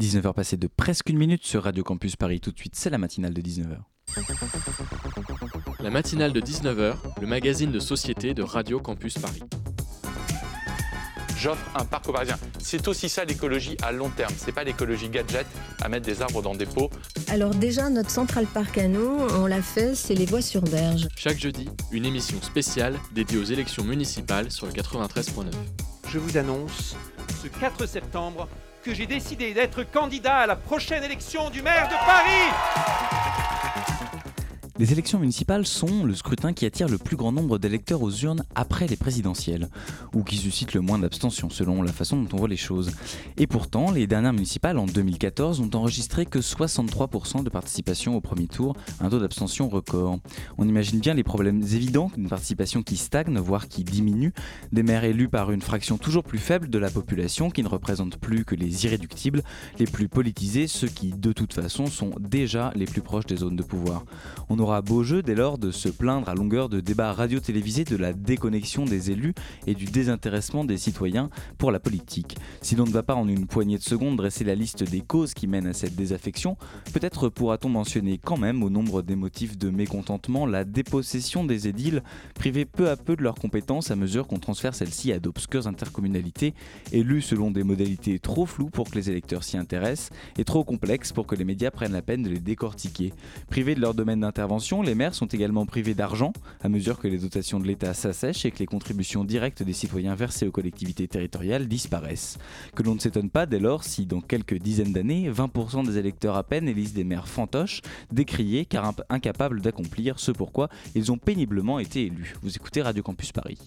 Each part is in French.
19h passées de presque une minute sur Radio Campus Paris. Tout de suite, c'est la matinale de 19h. La matinale de 19h, le magazine de société de Radio Campus Paris. J'offre un parc aux Parisiens. C'est aussi ça l'écologie à long terme. C'est pas l'écologie gadget à mettre des arbres dans des pots. Alors déjà, notre centrale parc à nous, on l'a fait, c'est les voies sur berge. Chaque jeudi, une émission spéciale dédiée aux élections municipales sur le 93.9. Je vous annonce ce 4 septembre que j'ai décidé d'être candidat à la prochaine élection du maire de Paris. Les élections municipales sont le scrutin qui attire le plus grand nombre d'électeurs aux urnes après les présidentielles, ou qui suscite le moins d'abstention selon la façon dont on voit les choses. Et pourtant, les dernières municipales en 2014 ont enregistré que 63% de participation au premier tour, un taux d'abstention record. On imagine bien les problèmes évidents d'une participation qui stagne, voire qui diminue, des maires élus par une fraction toujours plus faible de la population qui ne représente plus que les irréductibles, les plus politisés, ceux qui de toute façon sont déjà les plus proches des zones de pouvoir. Beau jeu dès lors de se plaindre à longueur de débats radio-télévisés de la déconnexion des élus et du désintéressement des citoyens pour la politique. Si l'on ne va pas en une poignée de secondes dresser la liste des causes qui mènent à cette désaffection, peut-être pourra-t-on mentionner quand même au nombre des motifs de mécontentement la dépossession des édiles, privés peu à peu de leurs compétences à mesure qu'on transfère celles-ci à d'obscures intercommunalités, élues selon des modalités trop floues pour que les électeurs s'y intéressent et trop complexes pour que les médias prennent la peine de les décortiquer. Privés de leur domaine d'intervention, les maires sont également privés d'argent à mesure que les dotations de l'État s'assèchent et que les contributions directes des citoyens versées aux collectivités territoriales disparaissent. Que l'on ne s'étonne pas dès lors si, dans quelques dizaines d'années, 20% des électeurs à peine élisent des maires fantoches, décriés car incapables d'accomplir ce pourquoi ils ont péniblement été élus. Vous écoutez Radio Campus Paris.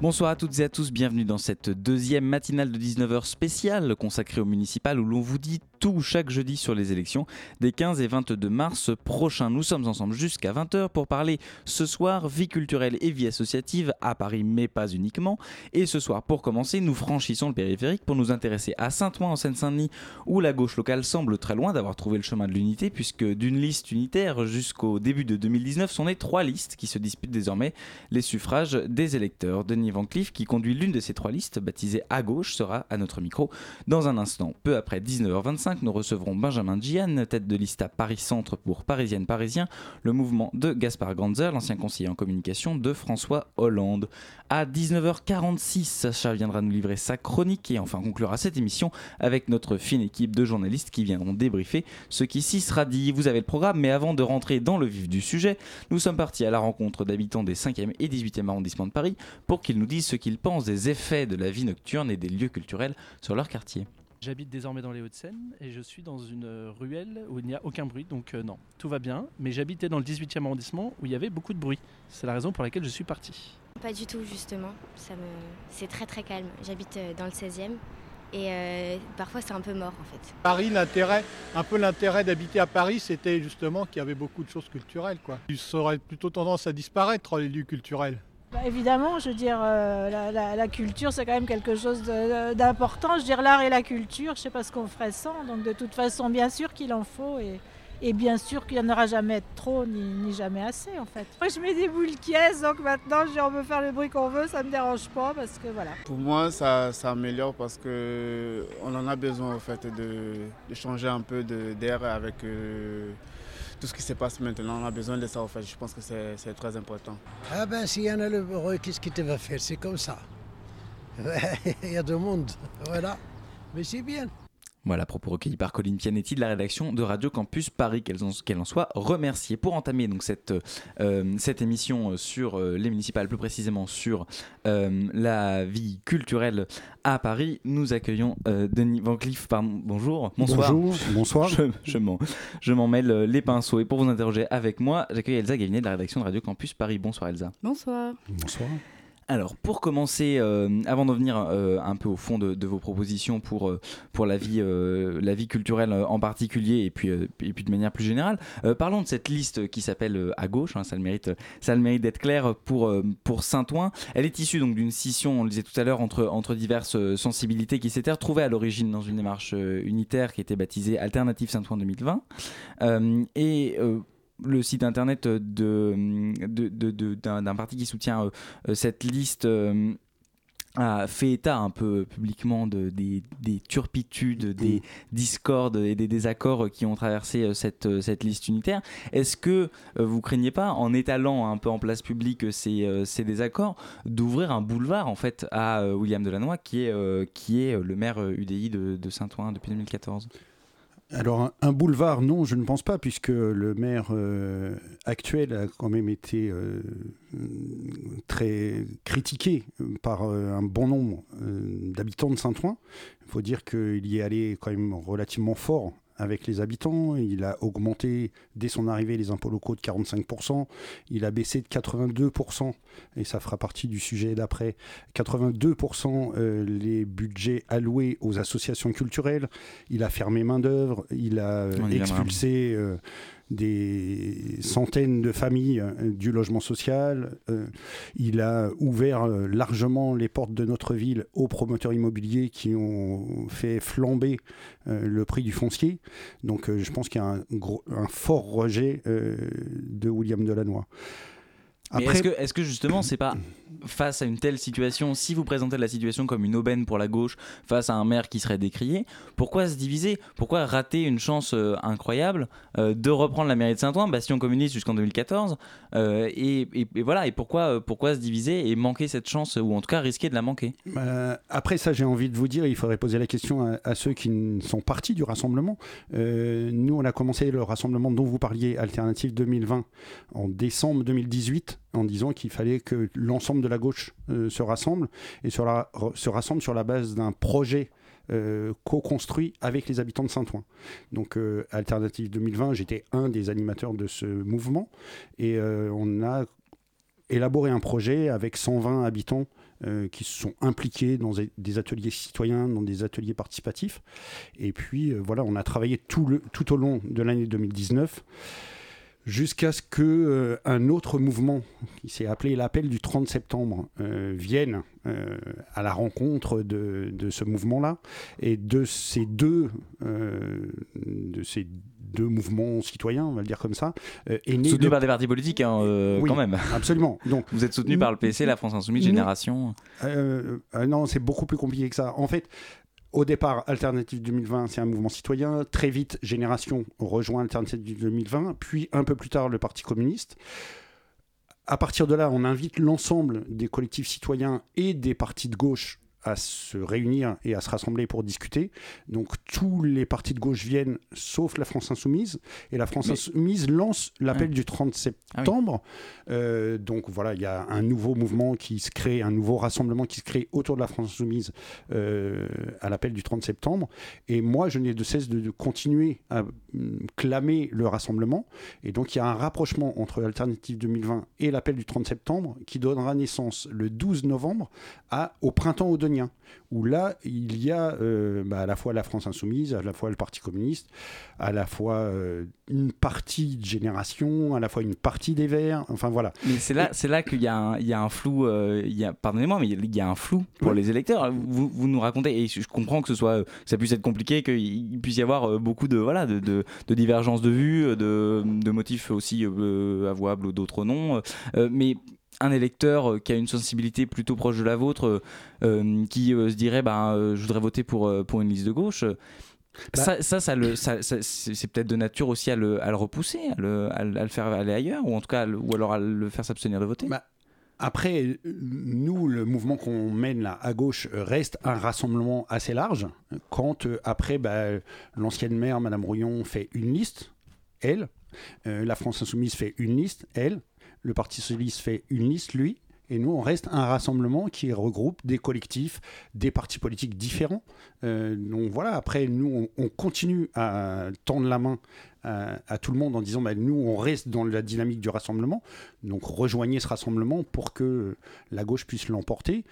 Bonsoir à toutes et à tous, bienvenue dans cette deuxième matinale de 19h spéciale consacrée au municipal où l'on vous dit tout chaque jeudi sur les élections des 15 et 22 mars prochains. Nous sommes ensemble jusqu'à 20h pour parler ce soir vie culturelle et vie associative à Paris mais pas uniquement. Et ce soir pour commencer nous franchissons le périphérique pour nous intéresser à Saint-Ouen en Seine-Saint-Denis où la gauche locale semble très loin d'avoir trouvé le chemin de l'unité puisque d'une liste unitaire jusqu'au début de 2019 sont nées trois listes qui se disputent désormais les suffrages des électeurs. Denis Van Cleef, qui conduit l'une de ces trois listes, baptisée à gauche, sera à notre micro dans un instant. Peu après 19h25, nous recevrons Benjamin Gian, tête de liste à Paris Centre pour Parisienne Parisien, le mouvement de Gaspard Ganzer, l'ancien conseiller en communication de François Hollande. À 19h46, Sacha viendra nous livrer sa chronique et enfin conclura cette émission avec notre fine équipe de journalistes qui viendront débriefer ce qui s'y sera dit. Vous avez le programme, mais avant de rentrer dans le vif du sujet, nous sommes partis à la rencontre d'habitants des 5e et 18e arrondissements de Paris pour qu'ils nous disent ce qu'ils pensent des effets de la vie nocturne et des lieux culturels sur leur quartier. J'habite désormais dans les Hauts-de-Seine et je suis dans une ruelle où il n'y a aucun bruit, donc euh, non, tout va bien. Mais j'habitais dans le 18e arrondissement où il y avait beaucoup de bruit. C'est la raison pour laquelle je suis parti. Pas du tout, justement. Ça me... C'est très très calme. J'habite euh, dans le 16e et euh, parfois c'est un peu mort en fait. Paris, l'intérêt, un peu l'intérêt d'habiter à Paris, c'était justement qu'il y avait beaucoup de choses culturelles. Quoi. Il aurait plutôt tendance à disparaître les lieux culturels. Bah, évidemment, je veux dire, euh, la, culture, c'est quand même quelque chose d'important. Je veux dire, l'art et la culture, je ne sais pas ce qu'on ferait sans. Donc, de toute façon, bien sûr qu'il en faut. Et, bien sûr qu'il n'y en aura jamais trop, ni, jamais assez, en fait. Moi, je mets des boules caisses, donc maintenant, je on peut faire le bruit qu'on veut, ça ne me dérange pas, parce que voilà. Pour moi, ça, améliore parce qu'on en a besoin, en fait, de, de changer un peu d'air avec... Euh, tout ce qui se passe maintenant, on a besoin de ça en fait. Je pense que c'est très important. Ah ben s'il y en a le bruit, qu'est-ce qu'il te va faire? C'est comme ça. Il y a du monde, voilà. Mais c'est bien. Voilà, propos recueillis par Colline Pianetti de la rédaction de Radio Campus Paris, qu'elle en, qu en, soit remerciée. Pour entamer donc cette, euh, cette émission sur euh, les municipales, plus précisément sur euh, la vie culturelle à Paris, nous accueillons euh, Denis Van Cleef. bonjour, bonsoir. Bonjour, bonsoir. Je, je m'en mêle les pinceaux. Et pour vous interroger avec moi, j'accueille Elsa Gavinet de la rédaction de Radio Campus Paris. Bonsoir Elsa. Bonsoir. Bonsoir. Alors, pour commencer, euh, avant d'en venir euh, un peu au fond de, vos propositions pour, euh, la, vie, culturelle en particulier et puis, de manière plus générale, parlons de cette liste qui s'appelle À gauche, hein, ça le mérite, le mérite d'être clair pour, Saint-Ouen. Elle est issue donc d'une scission, on le disait tout à l'heure, entre, entre diverses sensibilités qui s'étaient retrouvées à l'origine dans une démarche unitaire qui était baptisée Alternative Saint-Ouen 2020. et le site internet de, d'un, parti qui soutient euh, euh, cette liste euh, a fait état un peu publiquement de, des, des turpitudes, des discordes et des désaccords qui ont traversé cette, cette liste unitaire. Est-ce que vous craignez pas, en étalant un peu en place publique ces, ces désaccords, d'ouvrir un boulevard en fait à William Delannoy, qui est, qui est le maire UDI de, de Saint-Ouen depuis 2014 Alors, un, boulevard, non, je ne pense pas, puisque le maire euh, actuel a quand même été euh, très critiqué par euh, un bon nombre d'habitants de Saint-Ouen. Il faut dire qu'il y est allé quand même relativement fort avec les habitants. Il a augmenté dès son arrivée les impôts locaux de 45%. Il a baissé de 82%, et ça fera partie du sujet d'après, 82% euh, les budgets alloués aux associations culturelles. Il a fermé main-d'œuvre. Il a euh, expulsé. euh, des centaines de familles euh, du logement social. Euh, il a ouvert euh, largement les portes de notre ville aux promoteurs immobiliers qui ont fait flamber le prix du foncier. Donc je pense qu'il y a un, fort rejet de William Delannoy. Est-ce que, est-ce que justement, c'est pas face à une telle situation, si vous présentez la situation comme une aubaine pour la gauche face à un maire qui serait décrié, pourquoi se diviser? Pourquoi rater une chance euh, incroyable euh, de reprendre la mairie de Saint-Ouen, bastion communiste jusqu'en 2014 euh, et, et- et voilà, et pourquoi, pourquoi se diviser et manquer cette chance, ou en tout cas risquer de la manquer? Après ça, j'ai envie de vous dire, il faudrait poser la question à, à ceux qui sont partis du rassemblement. Nous, on a commencé le rassemblement dont vous parliez, Alternative 2020, en décembre 2018, en disant qu'il fallait que l'ensemble de la gauche euh, se rassemble et sur la- se rassemble sur la base d'un projet euh, co-construit avec les habitants de Saint-Ouen. Donc euh, Alternative 2020, j'étais un des animateurs de ce mouvement et on a élaboré un projet avec 120 habitants qui se sont impliqués dans des- ateliers citoyens, dans des ateliers participatifs. Et puis voilà, on a travaillé tout au long de l'année 2019 jusqu'à ce que euh, un autre mouvement qui s'est appelé l'appel du 30 septembre euh, vienne euh, à la rencontre de, de ce mouvement-là et de ces deux de ces deux mouvements citoyens, on va le dire comme ça, est né Soutenu par des partis politiques, hein, Oui, quand même. Absolument. Donc, vous êtes soutenu par le PC, la France Insoumise, Génération. Non, c'est beaucoup plus compliqué que ça. En fait, au départ, Alternative 2020, c'est un mouvement citoyen. Très vite, Génération rejoint Alternative 2020, puis un peu plus tard, le Parti communiste. À partir de là, on invite l'ensemble des collectifs citoyens et des partis de gauche à se réunir et à se rassembler pour discuter. Donc tous les partis de gauche viennent, sauf la France Insoumise. Et la France Mais- Insoumise lance l'appel du 30 septembre. Euh, donc voilà, il y a un nouveau mouvement qui se crée, un nouveau rassemblement qui se crée autour de la France Insoumise euh, à l'appel du 30 septembre. Et moi, je n'ai de cesse de, de continuer à hum, clamer le rassemblement. Et donc il y a un rapprochement entre Alternative 2020 et l'appel du 30 septembre qui donnera naissance le 12 novembre à, au printemps où là, il y a euh, bah, à la fois la France Insoumise, à la fois le Parti communiste, à la fois euh, une partie de Génération, à la fois une partie des Verts, enfin voilà. Mais c'est là, c'est là qu'il y, a un- il y a un flou. euh, il y a, pardonnez-moi, mais il y a un flou pour les électeurs. Vous, vous nous racontez, et je comprends que ce soit, que ça puisse être compliqué, qu'il il puisse y avoir beaucoup de voilà, de, de, de divergences de vues, de, de motifs aussi avouables ou d'autres non. Mais un électeur euh, qui a une sensibilité plutôt proche de la vôtre, euh, euh, qui se dirait, euh, je voudrais voter pour, pour une liste de gauche. Bah- ça, ça, ça le, ça- ça- c'est peut-être de nature aussi à le, à le repousser, à le, à le- à le faire aller ailleurs, ou en tout cas, ou alors à le faire s'abstenir de voter. Bah, Après, nous, le mouvement qu'on mène là à gauche reste un rassemblement assez large. Quand euh, après, bah, l'ancienne maire, Madame Rouillon, fait une liste, elle, euh, la France Insoumise fait une liste, elle, le Parti Socialiste fait une liste, lui, et nous, on reste un rassemblement qui regroupe des collectifs, des partis politiques différents. Euh, donc voilà, après, nous, on, on continue à tendre la main à, à tout le monde en disant, bah, nous, on reste dans la dynamique du rassemblement. Donc rejoignez ce rassemblement pour que la gauche puisse l'emporter.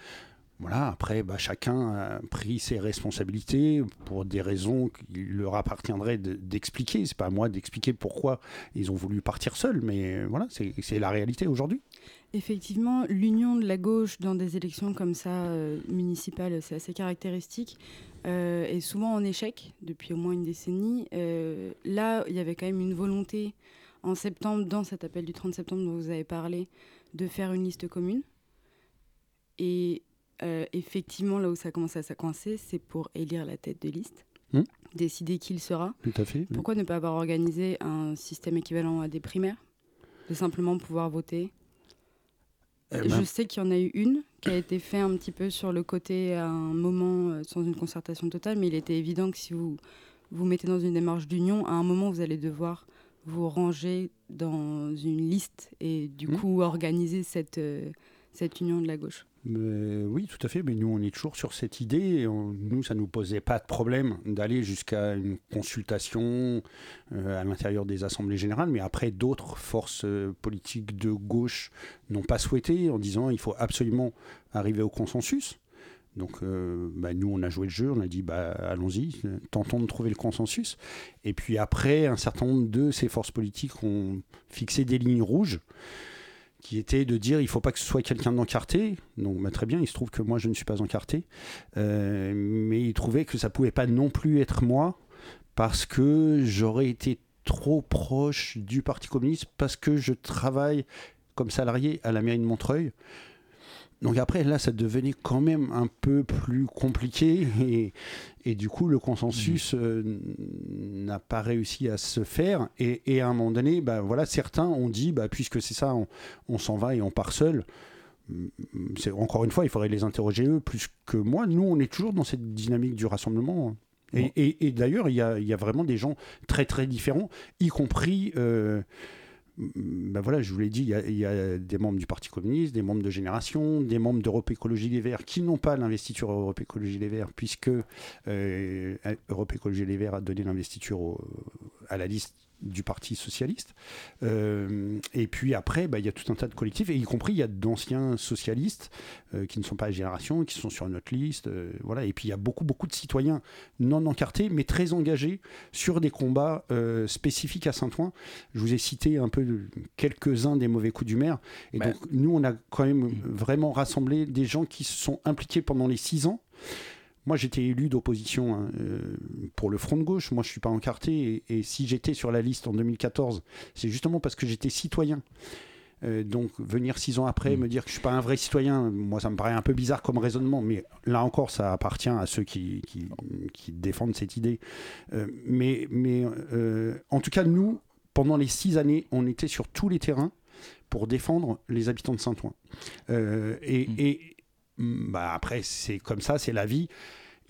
Voilà, après, bah, chacun a pris ses responsabilités pour des raisons qu'il leur appartiendrait de- d'expliquer. C'est pas à moi d'expliquer pourquoi ils ont voulu partir seuls, mais voilà, c'est la réalité aujourd'hui. Effectivement, l'union de la gauche dans des élections comme ça, euh, municipales, c'est assez caractéristique, euh, est souvent en échec depuis au moins une décennie. Euh, là, il y avait quand même une volonté en septembre, dans cet appel du 30 septembre dont vous avez parlé, de faire une liste commune. Et euh, effectivement, là où ça commence à s'accoincer, c'est pour élire la tête de liste, Hmm. décider qui il sera. Tout à fait. Pourquoi ne pas avoir organisé un système équivalent à des primaires De simplement pouvoir voter? Eh Je ben- sais qu'il y en a eu une qui a été fait un petit peu sur le côté à un moment euh, sans une concertation totale, mais il était évident que si vous vous mettez dans une démarche d'union, à un moment vous allez devoir vous ranger dans une liste et du Hmm. coup organiser cette, euh, cette union de la gauche. Oui, tout à fait. Mais nous, on est toujours sur cette idée. Nous, ça nous posait pas de problème d'aller jusqu'à une consultation euh, à l'intérieur des assemblées générales. Mais après, d'autres forces euh, politiques de gauche n'ont pas souhaité en disant il faut absolument arriver au consensus. Donc, euh, bah, nous, on a joué le jeu, on a dit bah, allons-y, tentons de trouver le consensus. Et puis après, un certain nombre de ces forces politiques ont fixé des lignes rouges qui était de dire il faut pas que ce soit quelqu'un d'encarté. Donc bah, très bien, il se trouve que moi je ne suis pas encarté, Euh, mais il trouvait que ça pouvait pas non plus être moi parce que j'aurais été trop proche du Parti communiste parce que je travaille comme salarié à la mairie de Montreuil. Donc après, là, ça devenait quand même un peu plus compliqué et, et du coup, le consensus euh, n'a pas réussi à se faire. Et, et à un moment donné, bah, voilà, certains ont dit, bah, puisque c'est ça, on, on s'en va et on part seul. C'est, encore une fois, il faudrait les interroger eux plus que moi. Nous, on est toujours dans cette dynamique du rassemblement. Et, et- d'ailleurs, il y a, il y a vraiment des gens très très différents, y compris euh, ben voilà, je vous l'ai dit, il y, a, des membres du Parti communiste, des membres de Génération, des membres d'Europe Écologie Les Verts qui n'ont pas l'investiture Europe Écologie Les Verts, puisque euh, Europe Écologie Les Verts a donné l'investiture à la liste du Parti socialiste. Euh, et puis après, bah, il y a tout un tas de collectifs, et y compris il y a d'anciens socialistes euh, qui ne sont pas à Génération, qui sont sur notre liste. euh, voilà. Et puis il y a beaucoup, beaucoup de citoyens non encartés, mais très engagés sur des combats spécifiques à Saint-Ouen. Je vous ai cité un peu quelques-uns des mauvais coups du maire. Et Bah. donc nous, on a quand même vraiment rassemblé des gens qui se sont impliqués pendant les six ans. Moi, j'étais élu d'opposition hein, euh, pour le Front de gauche. Moi, je suis pas encarté. Et, et si j'étais sur la liste en 2014, c'est justement parce que j'étais citoyen. Euh, donc, venir six ans après, me dire que je suis pas un vrai citoyen, moi, ça me paraît un peu bizarre comme raisonnement. Mais là encore, ça appartient à ceux qui, qui, qui défendent cette idée. Euh, mais mais euh, en tout cas, nous, pendant les six années, on était sur tous les terrains pour défendre les habitants de Saint-Ouen. Et, et, mm, bah, après, c'est comme ça, c'est la vie.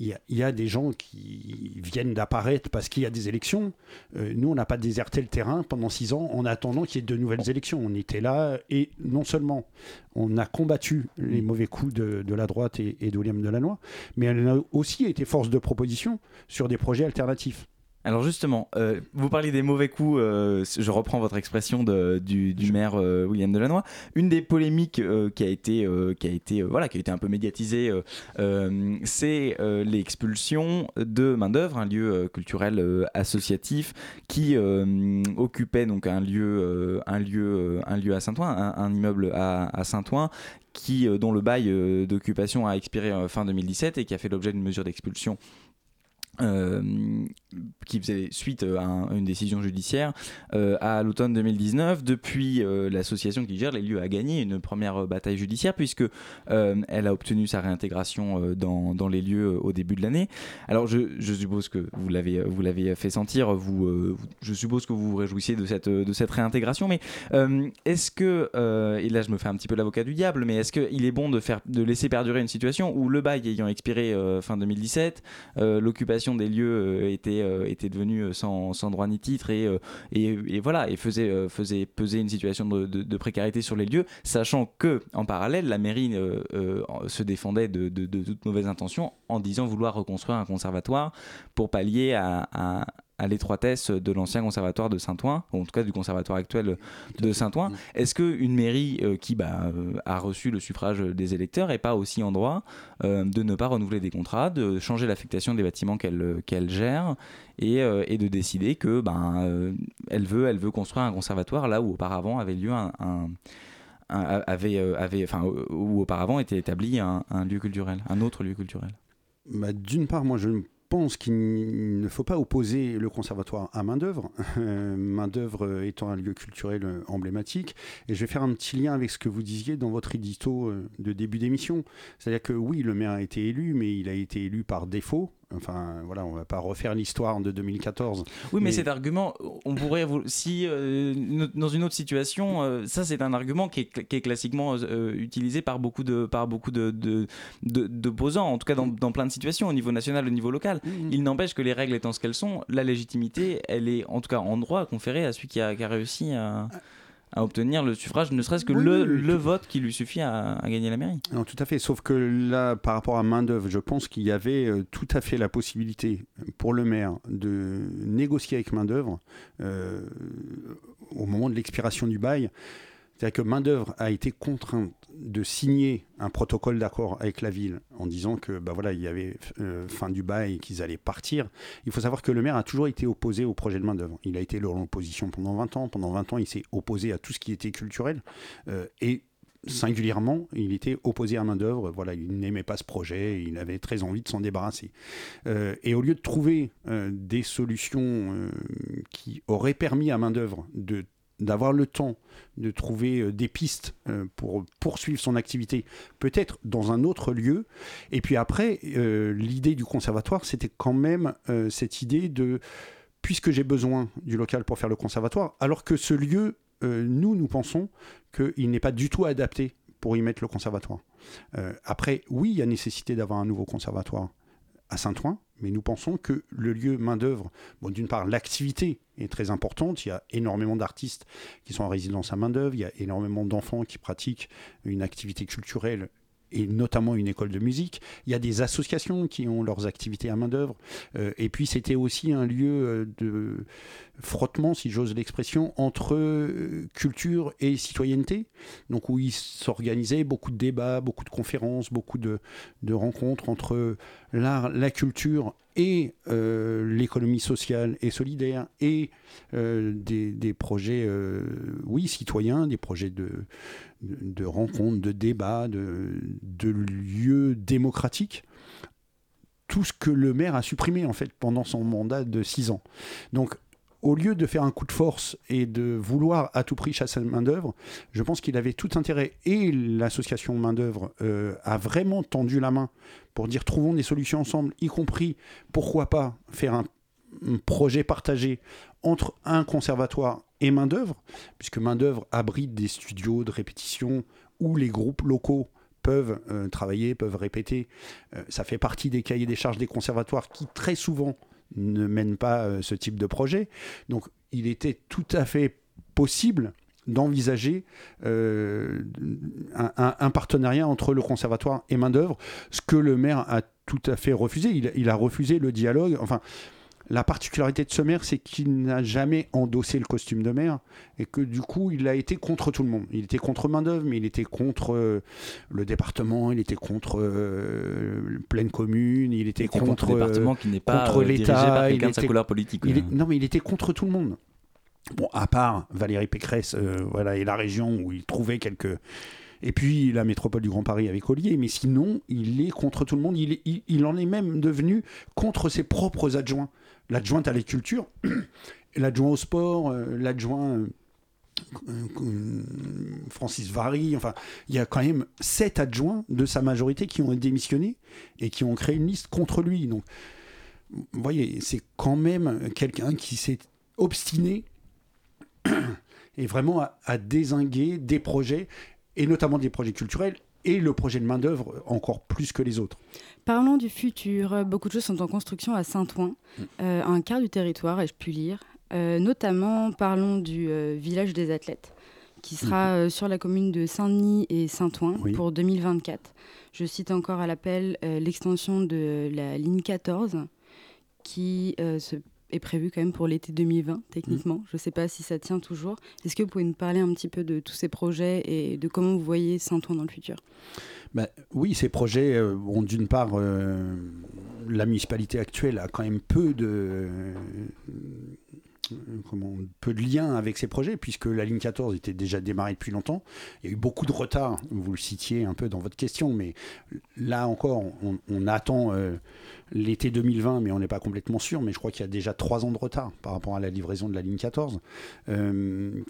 Il y, a, il y a des gens qui viennent d'apparaître parce qu'il y a des élections. Euh, nous, on n'a pas déserté le terrain pendant six ans en attendant qu'il y ait de nouvelles élections. On était là et non seulement on a combattu les mauvais coups de, de la droite et, et de William Delannoy, mais on a aussi été force de proposition sur des projets alternatifs. Alors justement, euh, vous parliez des mauvais coups, euh, je reprends votre expression de- du, du maire euh, William Delannoy. Une des polémiques qui a été, qui a été, voilà, qui a été un peu médiatisée, c'est l'expulsion de main d'œuvre, un lieu culturel associatif qui occupait donc un lieu, un lieu, un lieu à Saint-Ouen, un, un immeuble à, à Saint-Ouen qui, dont le bail d'occupation a expiré fin 2017 et qui a fait l'objet d'une mesure d'expulsion euh, qui faisait suite euh, à un- une décision judiciaire euh, à l'automne 2019. Depuis, l'association qui gère les lieux a gagné une première bataille judiciaire puisque elle a obtenu sa réintégration dans, dans les lieux au début de l'année. Alors je, suppose que vous l'avez vous l'avez fait sentir. Vous, je suppose que vous vous réjouissiez de cette de cette réintégration. Mais est-ce que et là je me fais un petit peu l'avocat du diable, mais est-ce qu'il est bon de faire de laisser perdurer une situation où le bail ayant expiré fin 2017, euh, des lieux euh, était, euh, était devenue euh, sans, sans droit ni titre et, et, voilà et faisait, peser une situation de, précarité sur les lieux, sachant que en parallèle la mairie se défendait de, toutes mauvaises intentions en disant vouloir reconstruire un conservatoire pour pallier à, à- à l'étroitesse de l'ancien conservatoire de Saint-Ouen, ou en tout cas du conservatoire actuel de Saint-Ouen. Est-ce qu'une mairie euh, qui bah, euh, a reçu le suffrage des électeurs n'est pas aussi en droit euh, de ne pas renouveler des contrats, de changer l'affectation des bâtiments qu'elle qu'elle gère et, euh, et de décider que ben, elle, veut, elle veut construire un conservatoire là où auparavant avait lieu un, avait, avait, enfin, où auparavant était établi un, un lieu culturel, un autre lieu culturel? Bah, D'une part, moi, je ne pense qu'il ne faut pas opposer le conservatoire à main-d'œuvre, main-d'œuvre étant un lieu culturel emblématique. Et je vais faire un petit lien avec ce que vous disiez dans votre édito de début d'émission. C'est-à-dire que oui, le maire a été élu, mais il a été élu par défaut, Enfin, voilà, on va pas refaire l'histoire de 2014. Oui, mais, cet argument, on pourrait, si euh, dans une autre situation, euh, ça c'est un argument qui est, classiquement euh, utilisé par beaucoup de, par beaucoup de, d'opposants, en tout cas dans, dans, plein de situations, au niveau national, au niveau local. Mmh, mmh. Il n'empêche que les règles étant ce qu'elles sont, la légitimité, elle est en tout cas en droit conférée à celui qui a, qui a réussi à à obtenir le suffrage, ne serait-ce que le, le vote qui lui suffit à, gagner la mairie. Non, tout à fait. Sauf que là, par rapport à main-d'œuvre, je pense qu'il y avait euh, tout à fait la possibilité pour le maire de négocier avec main-d'œuvre euh, au moment de l'expiration du bail. C'est-à-dire que main-d'œuvre a été contrainte de signer un protocole d'accord avec la ville en disant que bah voilà il y avait euh, fin du bail et qu'ils allaient partir. Il faut savoir que le maire a toujours été opposé au projet de main d'œuvre. Il a été leur opposition pendant 20 ans. Pendant 20 ans, il s'est opposé à tout ce qui était culturel euh, et singulièrement, il était opposé à main d'œuvre. Voilà, il n'aimait pas ce projet, il avait très envie de s'en débarrasser. Euh, et au lieu de trouver des solutions qui auraient permis à main d'œuvre de d'avoir le temps de trouver euh, des pistes euh, pour poursuivre son activité, peut-être dans un autre lieu. Et puis après, euh, l'idée du conservatoire, c'était quand même cette idée de, puisque j'ai besoin du local pour faire le conservatoire, alors que ce lieu, nous, nous pensons qu'il n'est pas du tout adapté pour y mettre le conservatoire. après, oui, il y a nécessité d'avoir un nouveau conservatoire à Saint-Ouen, mais nous pensons que le lieu main-d'œuvre, d'une part, l'activité est très importante. Il y a énormément d'artistes qui sont en résidence à main-d'œuvre. Il y a énormément d'enfants qui pratiquent une activité culturelle et notamment une école de musique. Il y a des associations qui ont leurs activités à main-d'œuvre. Euh, et puis, c'était aussi un lieu euh, de frottement, si j'ose l'expression, entre euh, culture et citoyenneté. Donc, où il s'organisait beaucoup de débats, beaucoup de conférences, beaucoup de, de rencontres entre l'art, la culture et l'économie sociale et solidaire et des, des, projets, oui, citoyens, des projets de de, rencontres, de débats, de, de, lieux démocratiques. Tout ce que le maire a supprimé en fait pendant son mandat de six ans. Donc au lieu de faire un coup de force et de vouloir à tout prix chasser la main-d'œuvre, je pense qu'il avait tout intérêt, et l'association main-d'œuvre euh, a vraiment tendu la main pour dire trouvons des solutions ensemble, y compris pourquoi pas faire un projet partagé entre un conservatoire et main-d'œuvre, puisque main-d'œuvre abrite des studios de répétition où les groupes locaux peuvent euh, travailler, peuvent répéter. Euh, ça fait partie des cahiers des charges des conservatoires qui très souvent ne mènent pas euh, ce type de projet. Donc il était tout à fait possible d'envisager un, partenariat entre le conservatoire et main-d'œuvre, ce que le maire a tout à fait refusé. Il, il a refusé le dialogue. Enfin, la particularité de ce maire, c'est qu'il n'a jamais endossé le costume de maire et que du coup, il a été contre tout le monde. Il était contre main-d'œuvre, mais il était contre euh, le département, il était contre euh, pleine commune, il était contre, le département qui n'est pas contre euh, l'État, il de sa couleur politique. non, mais il était contre tout le monde. Bon, à part Valérie Pécresse, voilà, et la région où il trouvait quelques et puis la métropole du Grand Paris avec Ollier, mais sinon, il est contre tout le monde. Il, il en est même devenu contre ses propres adjoints l'adjointe à l'agriculture, l'adjoint au sport, euh, l'adjoint euh, euh, Francis Vary, enfin, il y a quand même sept adjoints de sa majorité qui ont démissionné et qui ont créé une liste contre lui. Donc, vous voyez, c'est quand même quelqu'un qui s'est obstiné et vraiment à, à désinguer des projets, et notamment des projets culturels, et le projet de main-d'œuvre encore plus que les autres. Parlons du futur. Beaucoup de choses sont en construction à Saint-Ouen, mm. euh, un quart du territoire, ai-je pu lire. Euh, notamment, parlons du euh, village des athlètes, qui sera mm-hmm. sur la commune de Saint-Denis et Saint-Ouen pour 2024. Je cite encore à l'appel l'extension de la ligne 14, qui se est prévu quand même pour l'été 2020, techniquement. Mm. Je ne sais pas si ça tient toujours. Est-ce que vous pouvez nous parler un petit peu de tous ces projets et de comment vous voyez Saint-Ouen dans le futur? Bah, Oui, ces projets euh, ont d'une part, euh, la municipalité actuelle a quand même peu de peu de lien avec ces projets, puisque la ligne 14 était déjà démarrée depuis longtemps. Il y a eu beaucoup de retard, vous le citiez un peu dans votre question, mais là encore, on, attend l'été 2020, mais on n'est pas complètement sûr, mais je crois qu'il y a déjà trois ans de retard par rapport à la livraison de la ligne 14,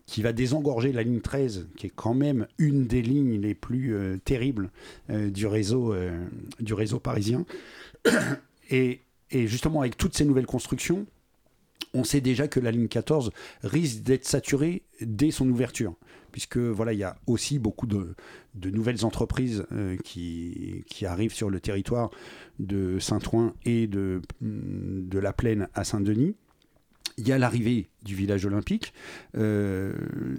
qui va désengorger la ligne 13, qui est quand même une des lignes les plus terribles du, réseau, parisien. Et justement, avec toutes ces nouvelles constructions, on sait déjà que la ligne 14 risque d'être saturée dès son ouverture, puisque voilà, il y a aussi beaucoup de, nouvelles entreprises euh, qui, qui, arrivent sur le territoire de Saint-Ouen et de, de la plaine à Saint-Denis. Il y a l'arrivée du village olympique. Euh,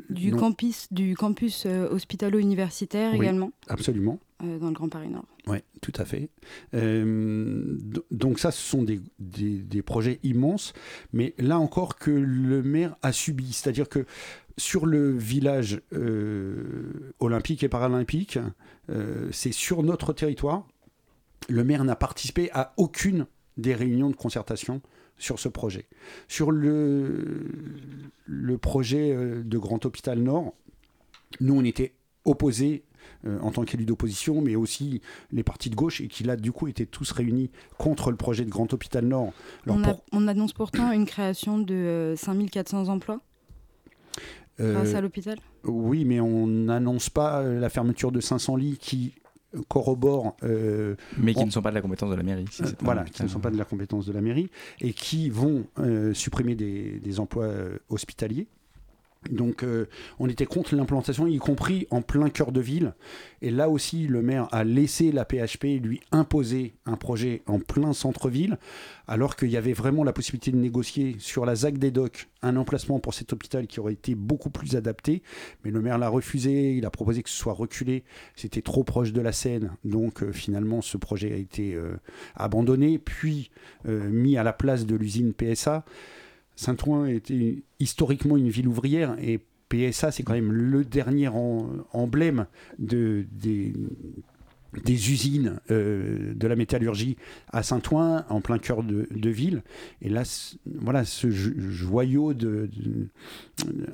du, campus, du campus euh, hospitalo-universitaire également. Absolument. Dans le Grand Paris Nord. Oui, tout à fait. Euh, donc ça, ce sont des, des, projets immenses, mais là encore que le maire a subi. C'est-à-dire que sur le village euh, olympique et paralympique, euh, c'est sur notre territoire. Le maire n'a participé à aucune des réunions de concertation sur ce projet. Sur le, le projet de Grand Hôpital Nord, nous, on était opposés euh, en tant qu'élu d'opposition, mais aussi les partis de gauche, et qui là, du coup, étaient tous réunis contre le projet de Grand Hôpital Nord. on, annonce pourtant une création de 5400 euh, emplois euh, grâce à l'hôpital? Oui, mais on n'annonce pas la fermeture de 500 lits qui corroborent... mais qui ne sont pas de la compétence de la mairie. voilà, qui ne sont pas de la compétence de la mairie, et qui vont supprimer des emplois hospitaliers. Donc euh, on était contre l'implantation, y compris en plein cœur de ville. Et là aussi, le maire a laissé la PHP lui imposer un projet en plein centre-ville, alors qu'il y avait vraiment la possibilité de négocier sur la ZAC des docks un emplacement pour cet hôpital qui aurait été beaucoup plus adapté. Mais le maire l'a refusé, il a proposé que ce soit reculé. C'était trop proche de la Seine. Donc euh, finalement, ce projet a été euh, abandonné, puis mis à la place de l'usine PSA. Saint-Ouen était historiquement une ville ouvrière et PSA, c'est quand même le dernier emblème de, des, usines euh, de la métallurgie à Saint-Ouen, en plein cœur de, ville. Et là, voilà, ce joyau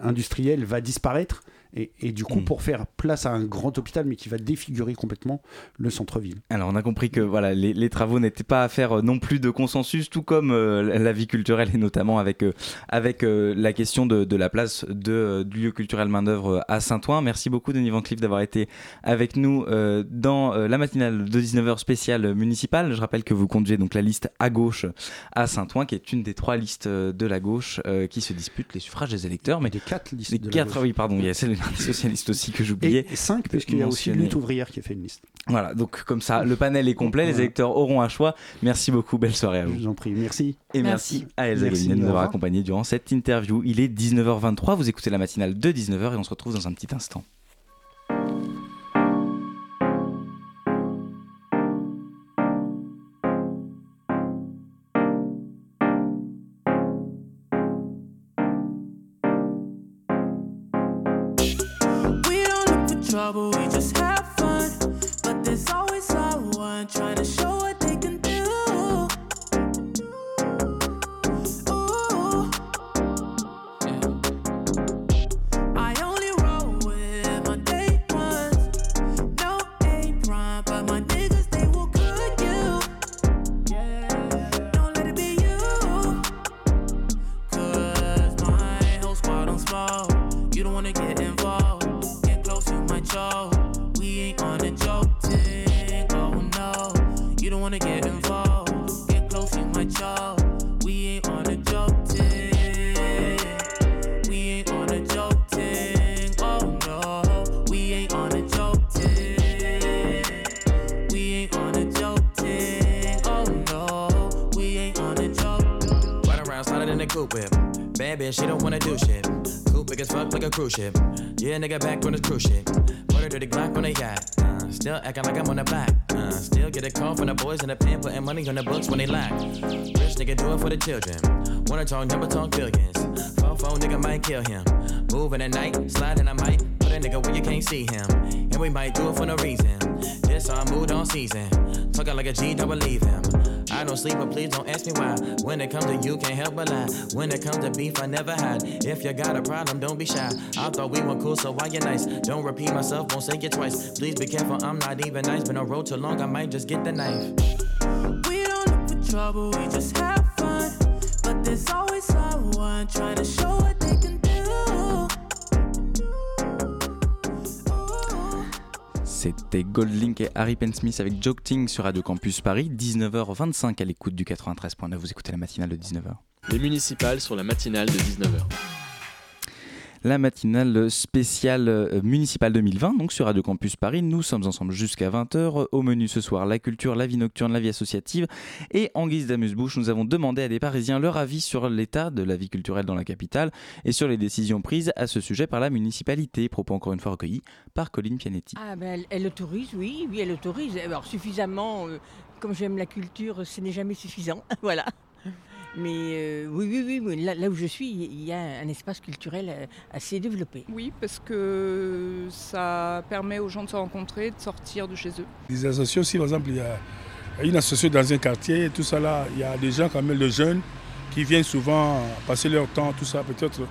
industriel va disparaître. Et, du coup, mm. pour faire place à un grand hôpital, mais qui va défigurer complètement le centre-ville. Alors, on a compris que voilà, les, travaux n'étaient pas à faire euh, non plus de consensus, tout comme euh, la vie culturelle, et notamment avec, euh, avec la question de, la place de, du lieu culturel main-d'œuvre à Saint-Ouen. Merci beaucoup, Denis Van Cleef, d'avoir été avec nous dans la matinale de 19h spéciale municipale. Je rappelle que vous conduisez donc la liste à gauche à Saint-Ouen, qui est une des trois listes de la gauche qui se disputent les suffrages des électeurs. Mais des quatre listes. Les quatre, oui, pardon, il y a celle socialiste aussi que j'oubliais. Et 5, puisqu'il y a aussi lutte ouvrière qui a fait une liste. Voilà, donc comme ça, le panel est complet, les électeurs auront un choix. Merci beaucoup, belle soirée à vous. Je vous en prie, merci. Et merci, à Elsa de nous avoir accompagnés durant cette interview. Il est 19h23, vous écoutez la matinale de 19h et on se retrouve dans un petit instant. Bitch, she don't wanna do shit. Coupe big as fuck like a cruise ship. Yeah, nigga back on his cruise ship. Put her dirty Glock on the yacht. Uh, still acting like I'm on the back. Uh, still get a call from the boys in the pen, putting money on the books when they lack. Rich nigga do it for the children. Wanna talk number talk billions. Phone phone nigga might kill him. Moving at night, sliding I might. Put a nigga where you can't see him. And we might do it for no reason. This our mood on season. Talking like a G, don't believe him. Don't sleep, but please don't ask me why. When it comes to you, can't help but lie. When it comes to beef, I never hide. If you got a problem, don't be shy. I thought we were cool, so why you nice? Don't repeat myself, won't say it twice. Please be careful, I'm not even nice. Been a road too long, I might just get the knife. We don't look for trouble, we just have fun. But there's always someone trying to show what C'était Goldlink et Harry Smith avec Joking sur Radio Campus Paris, 19h25 à l'écoute du 93.9. Vous écoutez la matinale de 19h. Les municipales sur la matinale de 19h. La matinale spéciale euh, municipale 2020, donc sur Radio Campus Paris. Nous sommes ensemble jusqu'à 20h. Au menu ce soir, la culture, la vie nocturne, la vie associative. Et en guise d'amuse-bouche, nous avons demandé à des Parisiens leur avis sur l'état de la vie culturelle dans la capitale et sur les décisions prises à ce sujet par la municipalité. Propos encore une fois recueillis par Colline Pianetti. Ah ben, elle, autorise, oui, oui, elle autorise. Alors suffisamment, euh, comme j'aime la culture, ce n'est jamais suffisant, voilà. Mais euh, oui, oui, oui, oui, là, là où je suis, il y a un espace culturel euh, assez développé. Oui, parce que ça permet aux gens de se rencontrer, de sortir de chez eux. Les associations, si par exemple, il y a une association dans un quartier, tout ça là, il y a des gens quand même, de jeunes, qui viennent souvent passer leur temps, tout ça, peut-être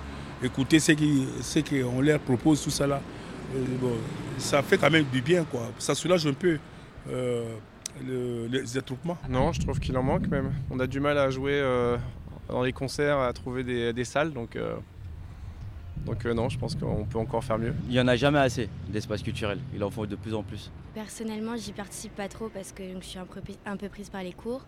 écouter ce qu'on ce qu'on leur propose, tout ça là. Euh, bon, ça fait quand même du bien, quoi. Ça soulage un peu. Euh, le- les attroupements. Non, je trouve qu'il en manque même. On a du mal à jouer euh, dans les concerts, à trouver des, des salles, donc, euh, donc euh, non, je pense qu'on peut encore faire mieux. Il n'y en a jamais assez d'espace culturel. Il en faut de plus en plus. Personnellement, j'y participe pas trop parce que donc, je suis un peu, un peu prise par les cours.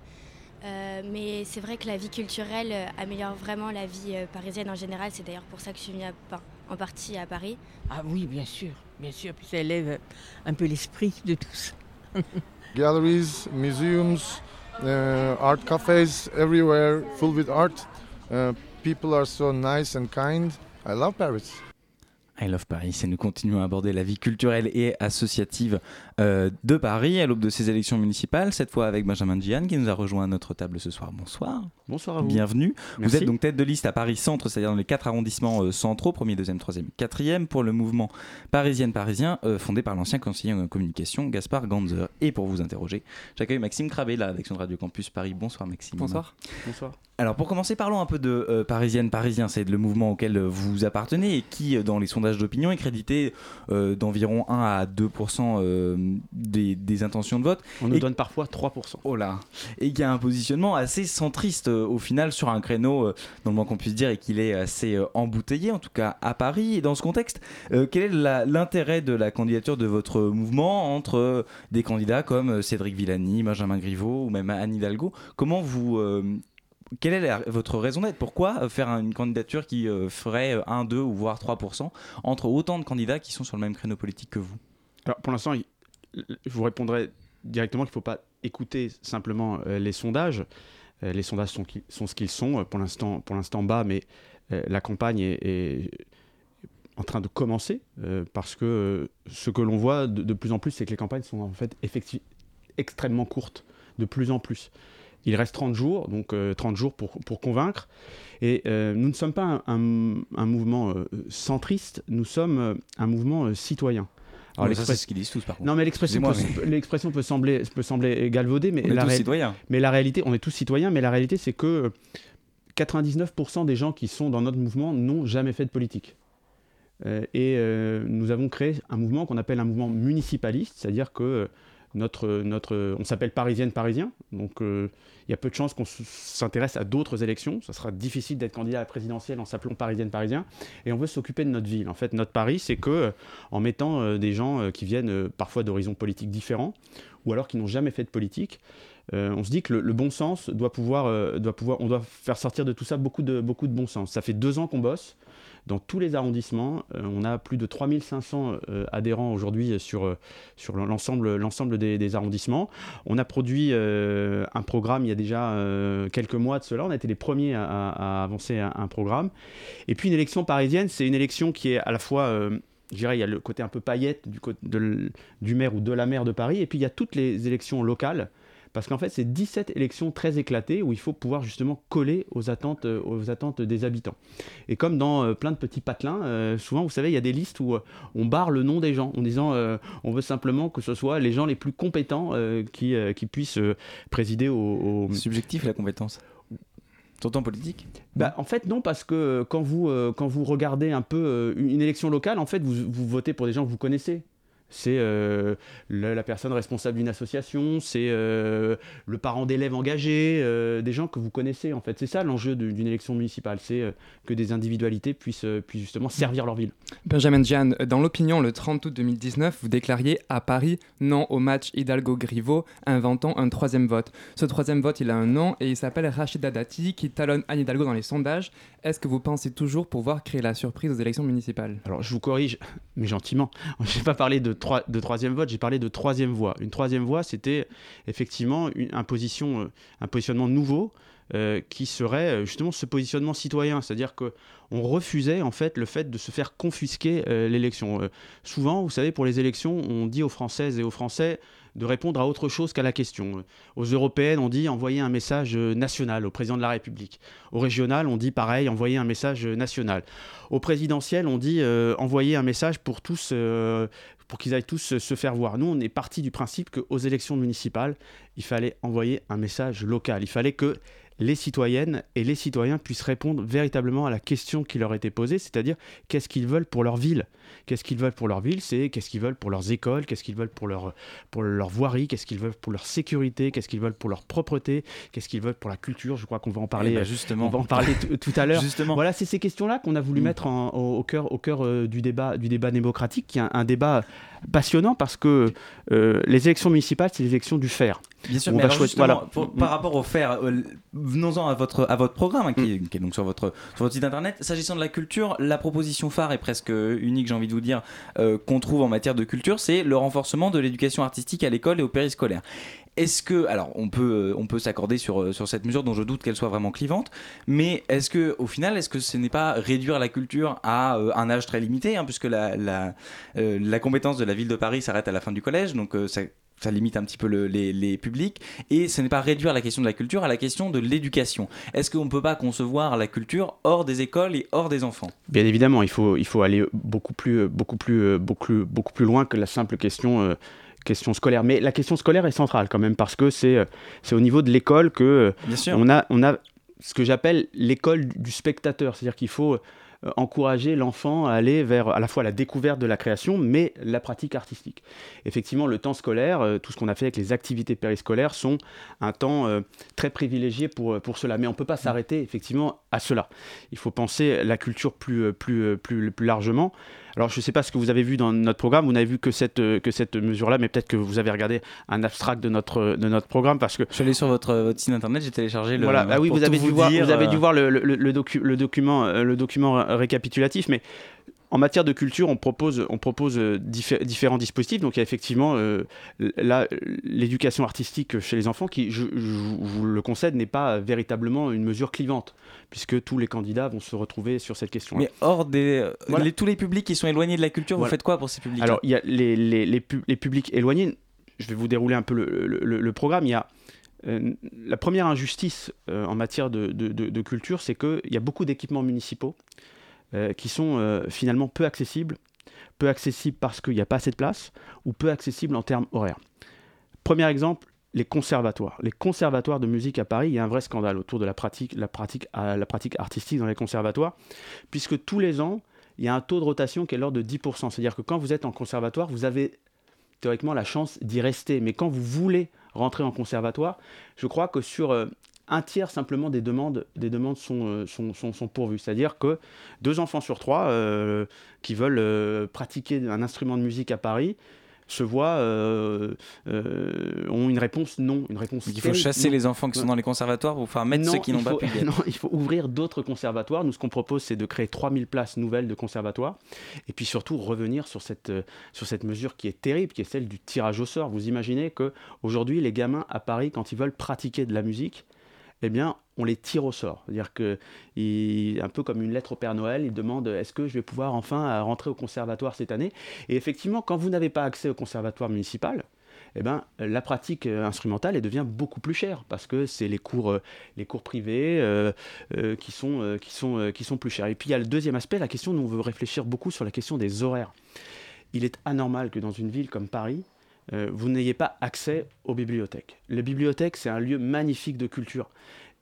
Euh, mais c'est vrai que la vie culturelle améliore vraiment la vie euh, parisienne en général. C'est d'ailleurs pour ça que je suis venue à- enfin, en partie à Paris. Ah oui, bien sûr, bien sûr. Puis ça élève un peu l'esprit de tous. galleries, museums, uh, art cafes everywhere, full with art. Uh, people are so nice and kind. I love Paris. I Love Paris et nous continuons à aborder la vie culturelle et associative euh, de Paris à l'aube de ces élections municipales, cette fois avec Benjamin Gian qui nous a rejoint à notre table ce soir. Bonsoir. Bonsoir à vous. Bienvenue. Vous êtes donc tête de liste à Paris Centre, c'est-à-dire dans les quatre arrondissements euh, centraux, premier, deuxième, troisième, quatrième, pour le mouvement Parisienne Parisien, euh, fondé par l'ancien conseiller en communication Gaspard Ganzer. Et pour vous interroger, j'accueille Maxime Crabé là avec son Radio Campus Paris. Bonsoir Maxime. Bonsoir. Bonsoir. Alors pour commencer, parlons un peu de euh, Parisienne Parisien, c'est le mouvement auquel vous appartenez et qui, dans les sondages d'opinion, est crédité euh, d'environ 1 à 2% euh, des, des intentions de vote. On nous Et- donne parfois 3%. Oh là Et qui a un positionnement assez centriste euh, au final sur un créneau, euh, dans le moins qu'on puisse dire, et qu'il est assez euh, embouteillé, en tout cas à Paris. Et dans ce contexte, quel est l'intérêt de la candidature de votre mouvement entre des candidats comme Cédric Villani, Benjamin Griveaux ou même Anne Hidalgo? Comment vous... quelle est la- votre raison d'être? Pourquoi faire un- une candidature qui euh, ferait euh, 1, 2 ou voire 3% entre autant de candidats qui sont sur le même créneau politique que vous? Alors pour l'instant, il- je vous répondrai directement qu'il ne faut pas écouter simplement euh, les sondages. Euh, les sondages sont, ce qu'ils sont, euh, pour l'instant bas, mais la campagne est, en train de commencer, parce que ce que l'on voit de, plus en plus, c'est que les campagnes sont en fait extrêmement courtes, de plus en plus. Il reste 30 jours, donc euh, 30 jours pour, convaincre. Et nous ne sommes pas un, mouvement centriste, nous sommes un mouvement citoyen. Ouais, ça, c'est ce qu'ils disent tous, par contre. Non, mais l'expression peut, mais- sembler, peut sembler galvaudée, mais On est la tous citoyens. Mais la réalité, on est tous citoyens, mais la réalité, c'est que 99% des gens qui sont dans notre mouvement n'ont jamais fait de politique. Euh, et euh, nous avons créé un mouvement qu'on appelle un mouvement municipaliste, c'est-à-dire que euh, notre, notre, on s'appelle Parisienne Parisien, donc euh, il y a peu de chances qu'on s'intéresse à d'autres élections. Ça sera difficile d'être candidat à la présidentielle en s'appelant Parisienne Parisien. Et on veut s'occuper de notre ville. En fait, notre pari, c'est que euh, en mettant euh, des gens qui viennent parfois d'horizons politiques différents, ou alors qui n'ont jamais fait de politique, on se dit que le, le bon sens doit pouvoir, doit pouvoir, on doit faire sortir de tout ça beaucoup de, beaucoup de bon sens. Ça fait deux ans qu'on bosse dans tous les arrondissements. Euh, on a plus de 3500 euh, adhérents aujourd'hui sur, euh, sur l'ensemble, l'ensemble des, des arrondissements. On a produit un programme il y a déjà quelques mois de cela. On a été les premiers à, avancer un, programme. Et puis une élection parisienne, c'est une élection qui est à la fois... je dirais, il y a le côté un peu paillette du, du maire ou de la maire de Paris, et puis il y a toutes les élections locales, Parce qu'en fait, c'est 17 élections très éclatées où il faut pouvoir justement coller aux attentes, euh, aux attentes des habitants. Et comme dans euh, plein de petits patelins, euh, souvent, vous savez, il y a des listes où on barre le nom des gens en disant on veut simplement que ce soit les gens les plus compétents qui, qui puissent présider au, au... Subjectif la compétence ton politique Bah, en fait, non, parce que quand vous, euh, quand vous regardez un peu euh, une élection locale, en fait, vous, vous votez pour des gens que vous connaissez. C'est euh, la, personne responsable d'une association, c'est euh, le parent d'élèves engagé, euh, des gens que vous connaissez en fait. C'est ça l'enjeu d'une élection municipale, c'est que des individualités puissent, puissent justement servir leur ville. Benjamin Diane, dans l'opinion le 30 août 2019, vous déclariez à Paris non au match Hidalgo-Griveaux, inventant un troisième vote. Ce troisième vote, il a un nom et il s'appelle Rachida Dati, qui talonne Anne Hidalgo dans les sondages. Est-ce que vous pensez toujours pouvoir créer la surprise aux élections municipales? Alors je vous corrige, mais gentiment. Je n'ai pas parlé de, de troisième vote, j'ai parlé de troisième voie. Une troisième voie, c'était effectivement une, un, euh, un positionnement nouveau euh, qui serait euh, justement ce positionnement citoyen, c'est-à-dire que on refusait en fait le fait de se faire confisquer l'élection. Souvent, vous savez, pour les élections, on dit aux Françaises et aux Français de répondre à autre chose qu'à la question. Aux européennes, on dit envoyer un message national au président de la République. Au régional, on dit pareil, envoyer un message national. Au présidentiel, on dit envoyer un message pour tous, pour qu'ils aillent tous se faire voir. Nous, on est parti du principe qu'aux élections municipales, il fallait envoyer un message local. Il fallait que les citoyennes et les citoyens puissent répondre véritablement à la question qui leur était posée, c'est-à-dire qu'est-ce qu'ils veulent pour leur ville? Qu'est-ce qu'ils veulent pour leur ville C'est qu'est-ce qu'ils veulent pour leurs écoles, qu'est-ce qu'ils veulent pour leur, pour leur voirie, qu'est-ce qu'ils veulent pour leur sécurité, qu'est-ce qu'ils veulent pour leur propreté, qu'est-ce qu'ils veulent pour la culture. Je crois qu'on va en parler, Eh ben, euh, justement. on va en parler t- tout à l'heure. Justement. Voilà, c'est ces questions-là qu'on a voulu Mm. mettre en- au, au cœur, au cœur euh, du, débat, du débat démocratique, qui est un, un débat passionnant parce que euh, les élections municipales, c'est les élections du faire. Bien sûr, On mais va alors voilà. pour- Mm. par rapport au faire, euh, venons-en à votre, à votre programme, hein, qui, est, qui est donc sur votre, sur votre site internet. S'agissant de la culture, la proposition phare est presque unique, j'ai envie de vous dire, euh, qu'on trouve en matière de culture, c'est le renforcement de l'éducation artistique à l'école et au périscolaire. Est-ce que, alors on peut, euh, on peut s'accorder sur, euh, sur cette mesure dont je doute qu'elle soit vraiment clivante, mais est-ce que, au final, est-ce que ce n'est pas réduire la culture à un âge très limité, hein, puisque la, la, compétence de la ville de Paris s'arrête à la fin du collège, donc ça, ça limite un petit peu le- les, les publics, et ce n'est pas réduire la question de la culture à la question de l'éducation. Est-ce qu'on ne peut pas concevoir la culture hors des écoles et hors des enfants? Bien évidemment, il faut, il faut aller beaucoup plus, beaucoup, plus, beaucoup, beaucoup plus loin que la simple question, euh, question scolaire. Mais la question scolaire est centrale quand même, parce que c'est euh, c'est au niveau de l'école que euh, on, a, on a ce que j'appelle l'école du spectateur. C'est-à-dire qu'il faut euh, encourager l'enfant à aller vers à la fois la découverte de la création, mais la pratique artistique. Effectivement, le temps scolaire, euh, tout ce qu'on a fait avec les activités périscolaires, sont un temps euh, très privilégié pour, euh, pour cela. Mais on ne peut pas s'arrêter effectivement à cela. Il faut penser la culture plus, euh, plus, euh, plus, plus largement. Alors, je ne sais pas ce que vous avez vu dans notre programme. Vous n'avez vu que cette, euh, que cette mesure-là, mais peut-être que vous avez regardé un abstract de notre, de notre programme parce que. Je suis allé sur votre, votre site internet, j'ai téléchargé le. Voilà, ah oui, vous avez, dû voir, dire, vous avez euh, dû voir le, le- le docu- le document, euh, le document ré- récapitulatif, mais en matière de culture, on propose, on propose euh, diffé- différents dispositifs. Donc il y a effectivement euh, là, l'éducation artistique chez les enfants qui, je, vous le concède, n'est pas véritablement une mesure clivante, puisque tous les candidats vont se retrouver sur cette question. Mais hors des. euh, Voilà. les- tous les publics qui sont éloignés de la culture, vous faites quoi pour ces publics Alors, il y a les, les- les pu- les publics éloignés. Je vais vous dérouler un peu le, le- le- le programme. Il y a euh, la première injustice euh, en matière de, de- de- de culture, c'est qu'il y a beaucoup d'équipements municipaux euh, qui sont euh, finalement peu accessibles. Peu accessibles parce qu'il n'y a pas assez de place ou peu accessibles en termes horaires. Premier exemple, les conservatoires. Les conservatoires de musique à Paris, il y a un vrai scandale autour de la pratique, la pratique, pratique artistique dans les conservatoires, puisque tous les ans, il y a un taux de rotation qui est l'ordre de 10%. C'est-à-dire que quand vous êtes en conservatoire, vous avez théoriquement la chance d'y rester. Mais quand vous voulez rentrer en conservatoire, je crois que sur euh, un tiers simplement des demandes, des demandes sont, euh, sont, sont, sont pourvues. C'est-à-dire que deux enfants sur trois euh, qui veulent euh, pratiquer un instrument de musique à Paris se voient, euh, ont une réponse non, une réponse il faut chasser non. les enfants qui sont dans les conservatoires pour faire mettre Non, ceux qui n'ont pas pu. Non, il faut ouvrir d'autres conservatoires. Nous, ce qu'on propose, c'est de créer 3000 places nouvelles de conservatoires. Et puis surtout, revenir sur cette, sur cette mesure qui est terrible, qui est celle du tirage au sort. Vous imaginez que aujourd'hui, les gamins à Paris, quand ils veulent pratiquer de la musique, eh bien, on les tire au sort. C'est-à-dire que, un peu comme une lettre au Père Noël, ils demandent est-ce que je vais pouvoir enfin euh, rentrer au conservatoire cette année? Et effectivement, quand vous n'avez pas accès au conservatoire municipal, eh ben, la pratique euh, instrumentale elle devient beaucoup plus chère parce que c'est les cours, euh, les cours privés qui, sont, qui, sont, qui sont plus chers. Et puis il y a le deuxième aspect, la question, nous on veut réfléchir beaucoup sur la question des horaires. Il est anormal que dans une ville comme Paris, euh, vous n'ayez pas accès aux bibliothèques. Les bibliothèques, c'est un lieu magnifique de culture.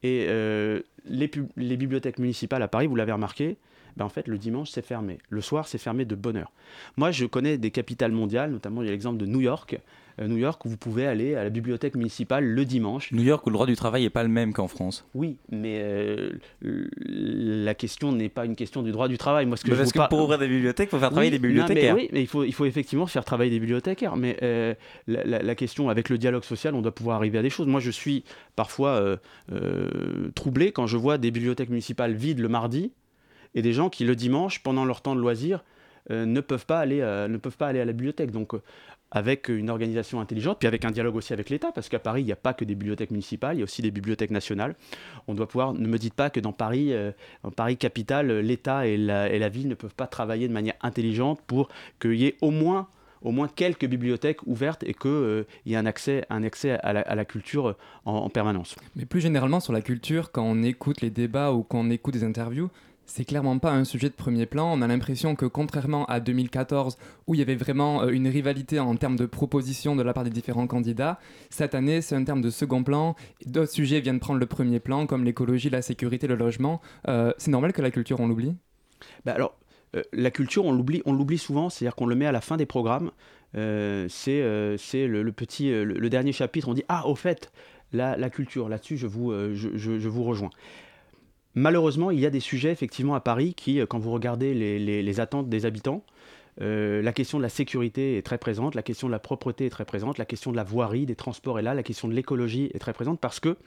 Et euh, les, bibliothèques municipales à Paris, vous l'avez remarqué, ben en fait, le dimanche, c'est fermé. Le soir, c'est fermé de bonne heure. Moi, je connais des capitales mondiales, notamment il y a l'exemple de New York. Euh, New York, où vous pouvez aller à la bibliothèque municipale le dimanche. New York, où le droit du travail n'est pas le même qu'en France. Oui, mais euh, la question n'est pas une question du droit du travail. Moi, ce que Mais je parce que par- pour ouvrir des bibliothèques, il faut faire travailler Oui, des non, mais bibliothécaires. oui, mais il faut, il faut effectivement faire travailler des bibliothécaires. Mais euh, la, la- la question, avec le dialogue social, on doit pouvoir arriver à des choses. Moi, je suis parfois euh, troublé quand je vois des bibliothèques municipales vides le mardi et des gens qui, le dimanche, pendant leur temps de loisir, euh, ne, peuvent pas aller, euh, ne peuvent pas aller à la bibliothèque. Donc, avec une organisation intelligente, puis avec un dialogue aussi avec l'État, parce qu'à Paris, il n'y a pas que des bibliothèques municipales, il y a aussi des bibliothèques nationales. On doit pouvoir, ne me dites pas que dans Paris, euh, Paris capitale, euh, l'État et la, ville ne peuvent pas travailler de manière intelligente pour qu'il y ait au moins au moins quelques bibliothèques ouvertes et qu'il y ait un accès, un accès à, la, à la culture en, en permanence. Mais plus généralement sur la culture, quand on écoute les débats ou quand on écoute des interviews, c'est clairement pas un sujet de premier plan. On a l'impression que contrairement à 2014, où il y avait vraiment euh, une rivalité en termes de propositions de la part des différents candidats, cette année c'est un terme de second plan. D'autres sujets viennent prendre le premier plan, comme l'écologie, la sécurité, le logement. Euh, c'est normal que la culture, on l'oublie? Bah alors, euh, la culture, on l'oublie, on l'oublie souvent, c'est-à-dire qu'on le met à la fin des programmes. C'est le, petit, le, dernier chapitre. On dit ah au fait, la, la culture, là-dessus, je, je- je vous rejoins. Malheureusement, il y a des sujets effectivement à Paris qui, euh, quand vous regardez les, attentes des habitants, euh, la question de la sécurité est très présente, la question de la propreté est très présente, la question de la voirie, des transports est là, la question de l'écologie est très présente parce que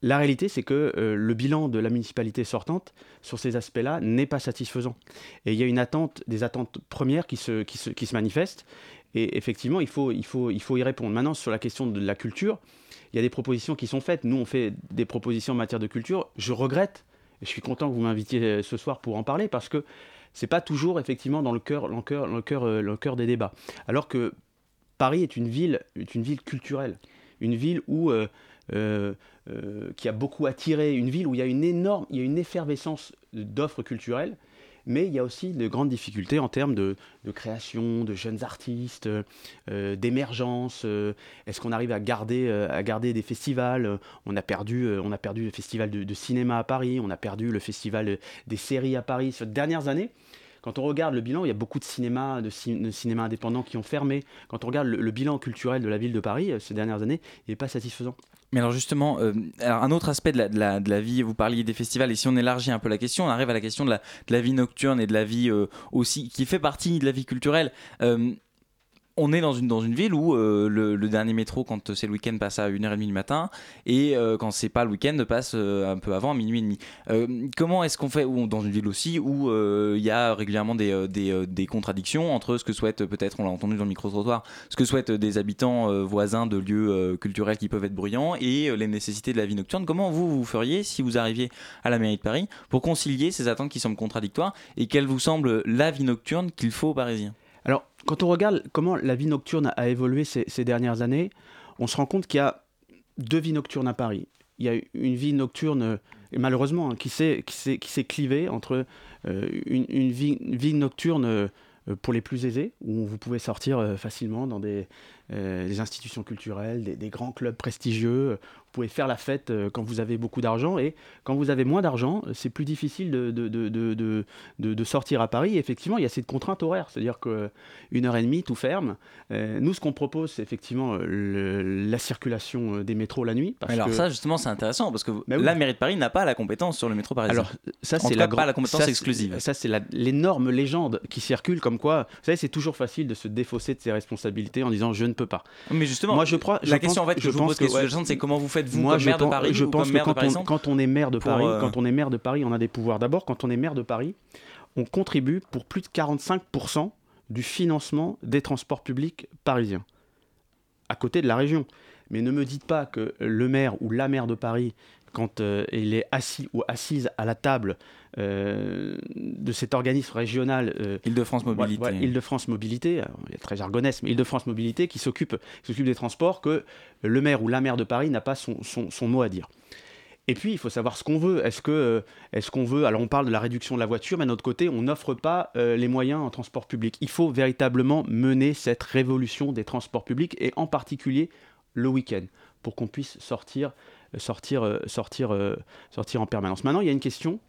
la réalité, c'est que euh, le bilan de la municipalité sortante sur ces aspects-là n'est pas satisfaisant. Et il y a une attente, des attentes premières qui se, manifestent. Et effectivement, il faut y répondre. Maintenant, sur la question de la culture, il y a des propositions qui sont faites. Nous, on fait des propositions en matière de culture. Je regrette, et je suis content que vous m'invitiez euh, ce soir pour en parler, parce que c'est pas toujours effectivement dans le cœur, euh, le cœur des débats. Alors que Paris est une ville, est une ville culturelle, une ville où euh, qui a beaucoup attiré, une ville où il y a une énorme, il y a une effervescence d'offres culturelles, mais il y a aussi de grandes difficultés en termes de, création, de jeunes artistes, euh, d'émergence. euh, Est-ce qu'on arrive à garder, euh, des festivals? On a perdu, le festival de, cinéma à Paris, on a perdu le festival des séries à Paris. Ces dernières années, quand on regarde le bilan, il y a beaucoup de cinémas, de, ci- de indépendants qui ont fermé. Quand on regarde le, bilan culturel de la ville de Paris euh, ces dernières années, il n'est pas satisfaisant. Mais alors justement, euh, un autre aspect de la, vie, vous parliez des festivals, et si on élargit un peu la question, on arrive à la question de la, vie nocturne et de la vie euh, aussi, qui fait partie de la vie culturelle. On est dans une, dans une ville où euh, le, dernier métro, quand c'est le week-end, passe à 1h30 du matin, et euh, quand c'est pas le week-end, passe euh, un peu avant, à minuit et demi. Euh, comment est-ce qu'on fait, dans une ville aussi, où euh, il y a régulièrement des, euh, des, euh, des contradictions entre ce que souhaitent, euh, peut-être, on l'a entendu dans le micro-trottoir, ce que souhaitent des habitants euh, voisins de lieux euh, culturels qui peuvent être bruyants, et euh, les nécessités de la vie nocturne? Comment vous, vous feriez, si vous arriviez à la mairie de Paris, pour concilier ces attentes qui semblent contradictoires, et quelle vous semble la vie nocturne qu'il faut aux Parisiens quand on regarde comment la vie nocturne a évolué ces, dernières années, on se rend compte qu'il y a deux vies nocturnes à Paris. Il y a une vie nocturne, et malheureusement, hein, qui s'est clivée entre euh, une, vie, une vie nocturne euh, pour les plus aisés, où vous pouvez sortir euh, facilement dans des, institutions culturelles, des grands clubs prestigieux. Vous pouvez faire la fête euh, quand vous avez beaucoup d'argent, et quand vous avez moins d'argent, euh, c'est plus difficile de, de, de, de, sortir à Paris. Et effectivement, il y a cette contrainte horaire, c'est-à-dire que une heure et demie, tout ferme. Euh, nous, ce qu'on propose, c'est effectivement euh, le- la circulation euh, des métros la nuit. parce Alors que- ça, justement, c'est intéressant, parce que Bah oui. la mairie de Paris n'a pas la compétence sur le métro parisien. Alors, ça, c'est la, pas la compétence ça, exclusive. Ça, c'est l'énorme légende qui circule comme quoi, vous savez, c'est toujours facile de se défausser de ses responsabilités en disant je ne peux pas. Mais justement, moi, je crois, la je question pense- en fait que je, vous pose, que, ouais, c'est comment vous faites moi, je maire de pense- Paris Je ou pense comme que quand Paris on, Centre quand on est maire de pour, Paris, euh, quand on est maire de Paris, on a des pouvoirs. D'abord, quand on est maire de Paris, on contribue pour plus de 45% du financement des transports publics parisiens, à côté de la région. Mais ne me dites pas que le maire ou la maire de Paris, quand euh, il est assis ou assise à la table euh, de cet organisme régional euh, Île-de-France Mobilité. ouais, ouais, Île-de-France Mobilité, alors, il est très jargonnesque, mais Île-de-France Mobilité qui s'occupe des transports, que le maire ou la maire de Paris n'a pas son, son- son mot à dire. Et puis, il faut savoir ce qu'on veut. Est-ce que, euh, est-ce qu'on veut Alors, on parle de la réduction de la voiture, mais d'un autre côté, on n'offre pas euh, les moyens en transport public. Il faut véritablement mener cette révolution des transports publics et en particulier le week-end pour qu'on puisse sortir, sortir, euh, sortir, euh, sortir en permanence. Maintenant, il y a une question.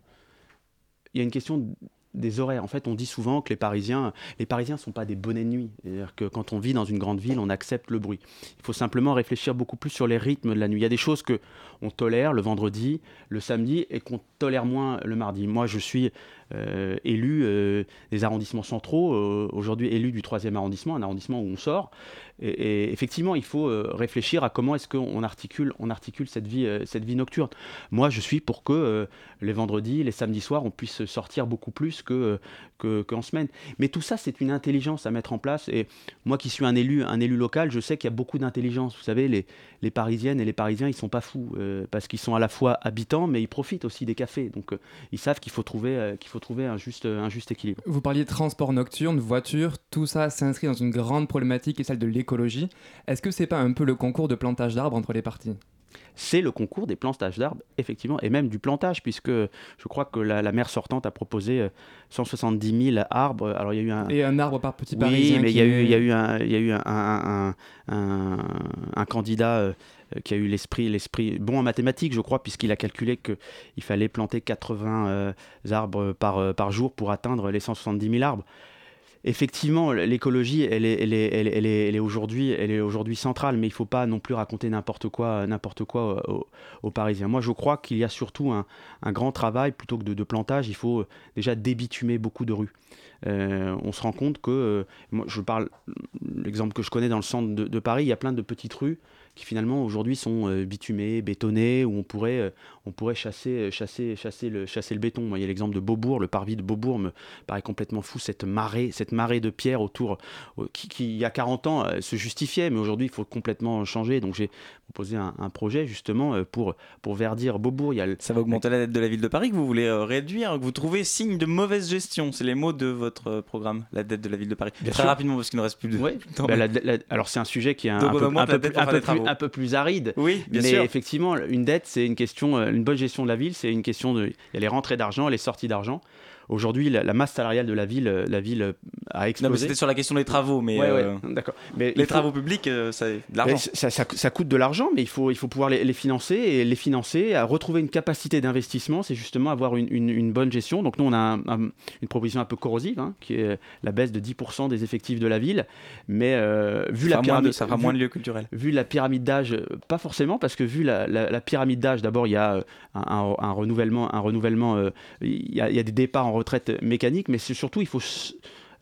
Il y a une question des horaires. En fait, on dit souvent que les Parisiens, les Parisiens sont pas des bonnets de nuit. C'est-à-dire que quand on vit dans une grande ville, on accepte le bruit. Il faut simplement réfléchir beaucoup plus sur les rythmes de la nuit. Il y a des choses que on tolère le vendredi, le samedi, et qu'on tolère moins le mardi. Moi, je suis élu euh, des arrondissements centraux, euh, aujourd'hui élu du 3e arrondissement, un arrondissement où on sort. Et, effectivement, il faut euh, réfléchir à comment est-ce qu'on articule, on articule cette vie, euh, cette vie nocturne. Moi, je suis pour que euh, les vendredis, les samedis soirs, on puisse sortir beaucoup plus que, euh, que- qu'en semaine. Mais tout ça, c'est une intelligence à mettre en place. Et moi, qui suis un élu, un élu local, je sais qu'il y a beaucoup d'intelligence. Vous savez, les, les Parisiennes et les Parisiens, ils sont pas fous euh, parce qu'ils sont à la fois habitants, mais ils profitent aussi des cafés. Donc, euh, ils savent qu'il faut trouver, euh, trouver un juste, équilibre. Vous parliez de transport nocturne, voiture, tout ça s'inscrit dans une grande problématique qui est celle de l'écologie. Est-ce que c'est pas un peu le concours de plantage d'arbres entre les parties? C'est le concours des plantages d'arbres, effectivement, et même du plantage, puisque je crois que la, la maire sortante a proposé euh, 170 000 arbres. Alors il y a eu un Et un arbre par petit oui, parisien. mais il y a eu, naît. il y a eu un, il y a eu un, un, un- un- un candidat euh, qui a eu l'esprit, l'esprit bon en mathématiques, je crois, puisqu'il a calculé qu'il fallait planter 80 euh, arbres par, euh, par jour pour atteindre les 170 000 arbres. Effectivement, l'écologie, elle est, elle est, elle est, elle est, aujourd'hui, centrale, mais il ne faut pas non plus raconter n'importe quoi, n'importe quoi aux, aux Parisiens. Moi, je crois qu'il y a surtout un, grand travail plutôt que de, plantage. Il faut euh, déjà débitumer beaucoup de rues. Euh, on se rend compte que, euh, je parle, l'exemple que je connais dans le centre de, de Paris, il y a plein de petites rues qui finalement aujourd'hui sont euh, bitumées, bétonnées, où on pourrait, euh, on pourrait chasser, chasser, chasser, le, chasser le béton. Moi, il y a l'exemple de Beaubourg, le parvis de Beaubourg me paraît complètement fou, cette marée, cette marée de pierres autour, euh, qui, qui, il y a 40 ans euh, se justifiait, mais aujourd'hui il faut complètement changer. Donc j'ai proposé un, un projet justement euh, pour, pour verdir Beaubourg. Il y a le- Ça va augmenter la dette de la ville de Paris que vous voulez euh, réduire, que vous trouvez signe de mauvaise gestion. C'est les mots de votre euh, programme, la dette de la ville de Paris. Bien Très sûr. rapidement parce qu'il ne reste plus de Ouais. temps. Bah, la- la- alors c'est un sujet qui est un, peu, un plus, un peu aride. Oui, bien mais sûr. effectivement, une dette, c'est une question, euh, une bonne gestion de la ville, c'est une question de, il y a les rentrées d'argent, les sorties d'argent. Aujourd'hui, la, la masse salariale de la ville, euh, la ville euh, a explosé. Non, mais c'était sur la question des travaux, mais Ouais, ouais, euh, d'accord. Mais les faut- travaux publics, ça, de l'argent. mais ça, ça- ça coûte de l'argent, mais il faut, il faut pouvoir les, les financer et les financer, à retrouver une capacité d'investissement, c'est justement avoir une, une- une bonne gestion. Donc nous, on a un- un- une proposition un peu corrosive, hein, qui est la baisse de 10% des effectifs de la ville, mais euh, vu Ça la de- pyramide, ça fera moins de lieux culturels. Vu la pyramide d'âge, pas forcément, parce que vu la, la- la pyramide d'âge, d'abord il y a un, un- un renouvellement, un renouvellement, euh, il y, a, il y a des départs en retraite mécanique, mais c'est surtout il faut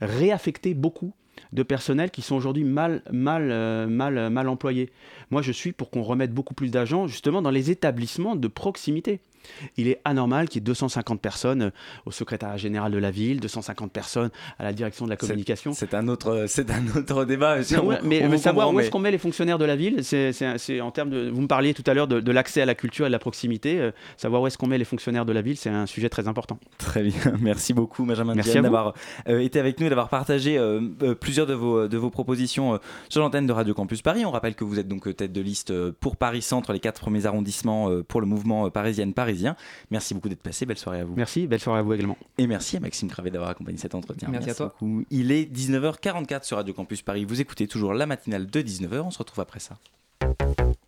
réaffecter beaucoup de personnel qui sont aujourd'hui mal, mal, euh, mal, euh, mal employés. Moi, je suis pour qu'on remette beaucoup plus d'argent justement dans les établissements de proximité. Il est anormal qu'il y ait 250 personnes euh, au secrétariat général de la ville, 250 personnes à la direction de la communication. C'est un autre, c'est un autre débat. Non, On- ouais, mais, on mais vous savoir où est-ce qu'on met les fonctionnaires de la ville, c'est en termes de. Vous me parliez tout à l'heure de, de l'accès à la culture et de la proximité. euh, savoir où est-ce qu'on met les fonctionnaires de la ville, c'est un sujet très important. Très bien, merci beaucoup Benjamin d'avoir euh, été avec nous et d'avoir partagé euh, euh, plusieurs de vos, de vos propositions euh, sur l'antenne de Radio Campus Paris. On rappelle que vous êtes donc euh, tête de liste euh, pour Paris Centre, les quatre premiers arrondissements euh, pour le mouvement euh, parisienne parisien. Merci beaucoup d'être passé, belle soirée à vous. Merci, belle soirée à vous également. Et merci à Maxime Cravé d'avoir accompagné cet entretien. Merci à toi. beaucoup. Il est 19h44 sur Radio Campus Paris. Vous écoutez toujours la matinale de 19h. On se retrouve après ça. Ça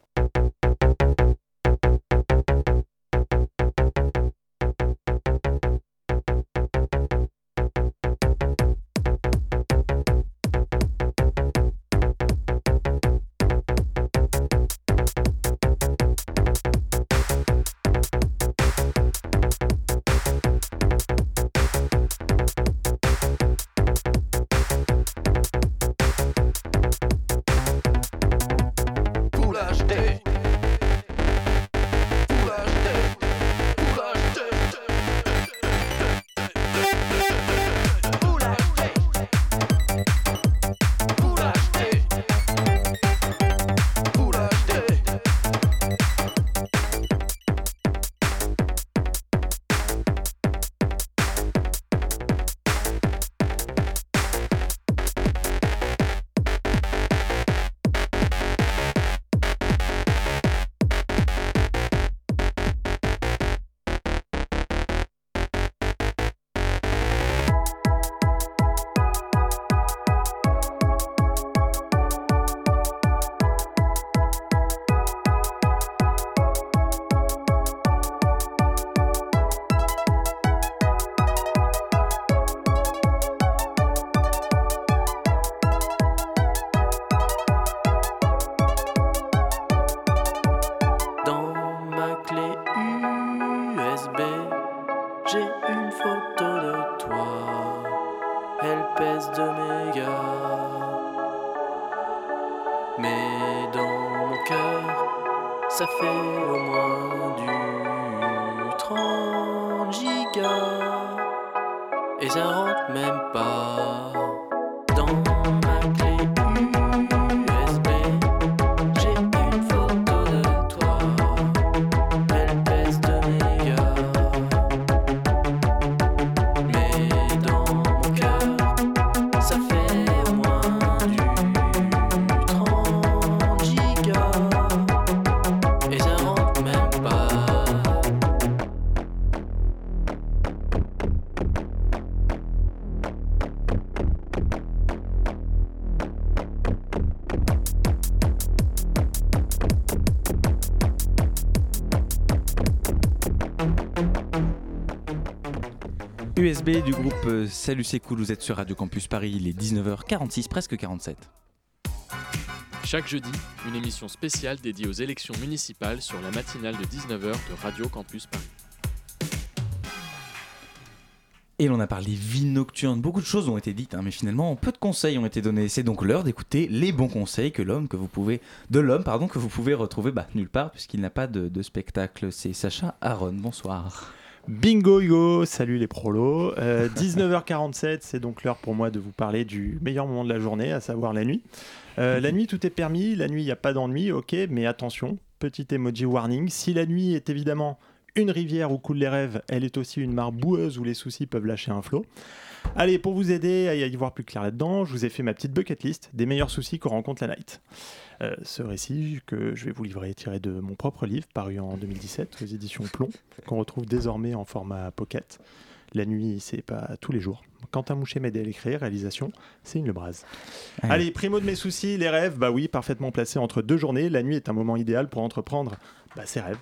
USB du groupe euh, Salut c'est cool, vous êtes sur Radio Campus Paris, il est 19h46, presque 47. Chaque jeudi, une émission spéciale dédiée aux élections municipales sur la matinale de 19h de Radio Campus Paris. Et l'on a parlé vie nocturne, beaucoup de choses ont été dites, hein, mais finalement peu de conseils ont été donnés. C'est donc l'heure d'écouter les bons conseils que l'homme que vous pouvez, de l'homme pardon que vous pouvez retrouver bah, nulle part puisqu'il n'a pas de, de spectacle. C'est Sacha Aaron. Bonsoir. Bingo Hugo, salut les prolos. Euh, 19h47, c'est donc l'heure pour moi de vous parler du meilleur moment de la journée, à savoir la nuit. Euh, la nuit, tout est permis. La nuit, il n'y a pas d'ennui, ok, mais attention, petit emoji warning. Si la nuit est évidemment une rivière où coulent les rêves, elle est aussi une mare boueuse où les soucis peuvent lâcher un flot. Allez, pour vous aider à y voir plus clair là-dedans, je vous ai fait ma petite bucket list des meilleurs soucis qu'on rencontre la night. Euh, ce récit que je vais vous livrer est tiré de mon propre livre paru en 2017 aux éditions Plomb, qu'on retrouve désormais en format pocket. La nuit, c'est pas tous les jours. Quentin Mouchet m'aide à l'écrire, réalisation, c'est une Lebras. Ouais. Allez, primo de mes soucis, les rêves, bah oui, parfaitement placés entre deux journées. La nuit est un moment idéal pour entreprendre bah, ses rêves.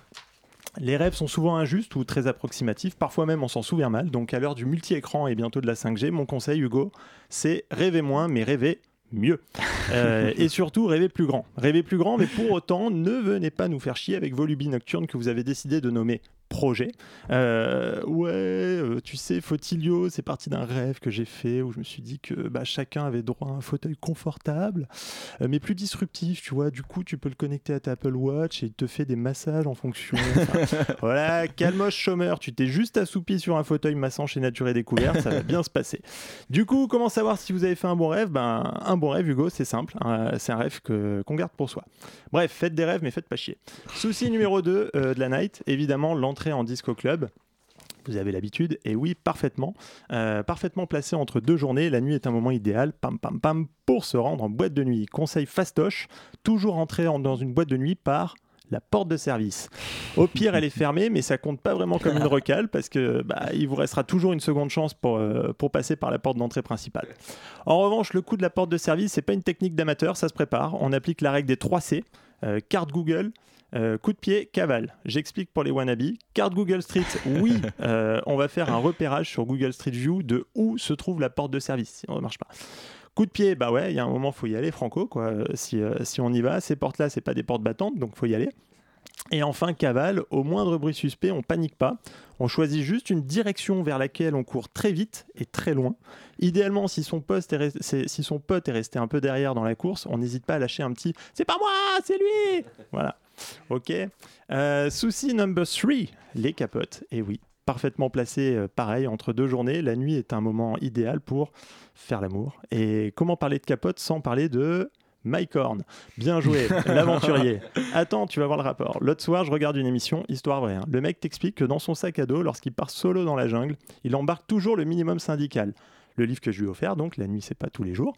Les rêves sont souvent injustes ou très approximatifs, parfois même on s'en souvient mal. Donc à l'heure du multi-écran et bientôt de la 5G, mon conseil, Hugo, c'est rêver moins, mais rêver mieux. Euh, et surtout, rêver plus grand. Rêver plus grand, mais pour autant, ne venez pas nous faire chier avec vos lubies nocturnes que vous avez décidé de nommer projet. Euh, ouais, euh, tu sais, Fotilio, c'est parti d'un rêve que j'ai fait où je me suis dit que bah, chacun avait droit à un fauteuil confortable, euh, mais plus disruptif, tu vois. Du coup, tu peux le connecter à ta Apple Watch et il te fait des massages en fonction. Enfin, voilà, calmoche chômeur, tu t'es juste assoupi sur un fauteuil massant chez Nature et Découverte, ça va bien se passer. Du coup, comment savoir si vous avez fait un bon rêve? Ben, un bon rêve, Hugo, c'est simple. C'est un rêve que, qu'on garde pour soi. Bref, faites des rêves, mais faites pas chier. Souci numéro 2 de la night, évidemment, l'entrée en disco club. Vous avez l'habitude, et oui, parfaitement. Euh, parfaitement placé entre deux journées, la nuit est un moment idéal, pam pam pam, pour se rendre en boîte de nuit. Conseil fastoche, toujours entrer en- dans une boîte de nuit par la porte de service. Au pire, elle est fermée, mais ça compte pas vraiment comme une recale parce que bah, il vous restera toujours une seconde chance pour, euh, pour passer par la porte d'entrée principale. En revanche, le coup de la porte de service, c'est pas une technique d'amateur, ça se prépare. On applique la règle des 3 C euh, carte Google. Euh, coup de pied, cavale. J'explique pour les wannabes. Carte Google Street, oui, euh, on va faire un repérage sur Google Street View de où se trouve la porte de service, sinon ça ne marche pas. Coup de pied, bah ouais, il y a un moment, faut y aller, franco, quoi. Euh, Si, euh, si on y va, ces portes-là, c'est pas des portes battantes, donc faut y aller. Et enfin, cavale, au moindre bruit suspect, on panique pas. On choisit juste une direction vers laquelle on court très vite et très loin. Idéalement, si son, poste est si son pote est resté un peu derrière dans la course, on n'hésite pas à lâcher un petit « C'est pas moi, c'est lui !» Voilà. Ok. Euh, souci number 3, les capotes. Et oui, parfaitement placé, euh, pareil, entre deux journées. La nuit est un moment idéal pour faire l'amour. Et comment parler de capote sans parler de Mike Horn Bien joué, l'aventurier. Attends, tu vas voir le rapport. L'autre soir, je regarde une émission, histoire vraie. hein. Le mec t'explique que dans son sac à dos, lorsqu'il part solo dans la jungle, il embarque toujours le minimum syndical. Le livre que je lui ai offert, donc la nuit, c'est pas tous les jours.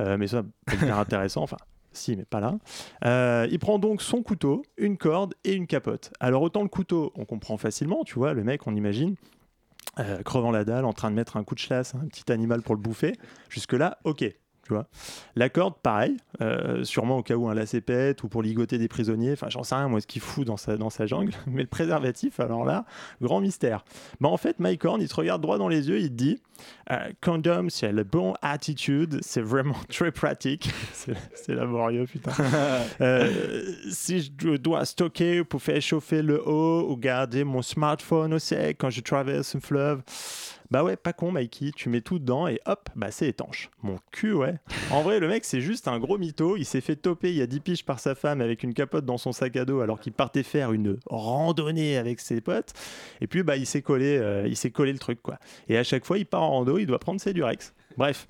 Euh, mais ça, c'est hyper intéressant. Enfin, si, mais pas là. Euh, il prend donc son couteau, une corde et une capote. Alors, autant le couteau, on comprend facilement, tu vois, le mec, on imagine. euh, crevant la dalle, en train de mettre un coup de chasse, un petit animal pour le bouffer. Jusque-là, ok. Tu vois. La corde, pareil, euh, sûrement au cas où un lacet pète ou pour ligoter des prisonniers. Enfin, j'en sais rien, moi, ce qu'il fout dans sa, dans sa jungle. Mais le préservatif, alors là, grand mystère. Bah, en fait, Mike Horn, il te regarde droit dans les yeux, il te dit euh, Condom, c'est la bonne attitude, c'est vraiment très pratique. c'est laborieux, putain. Euh, si je dois stocker pour faire chauffer le haut ou garder mon smartphone au sec quand je traverse un fleuve, Bah ouais, pas con, Mikey, tu mets tout dedans et hop, bah c'est étanche. Mon cul, ouais. En vrai, le mec, c'est juste un gros mytho. Il s'est fait toper il y a 10 piges par sa femme avec une capote dans son sac à dos alors qu'il partait faire une randonnée avec ses potes. Et puis, bah, il s'est collé, euh, il s'est collé le truc, quoi. Et à chaque fois, il part en rando, il doit prendre ses Durex. Bref.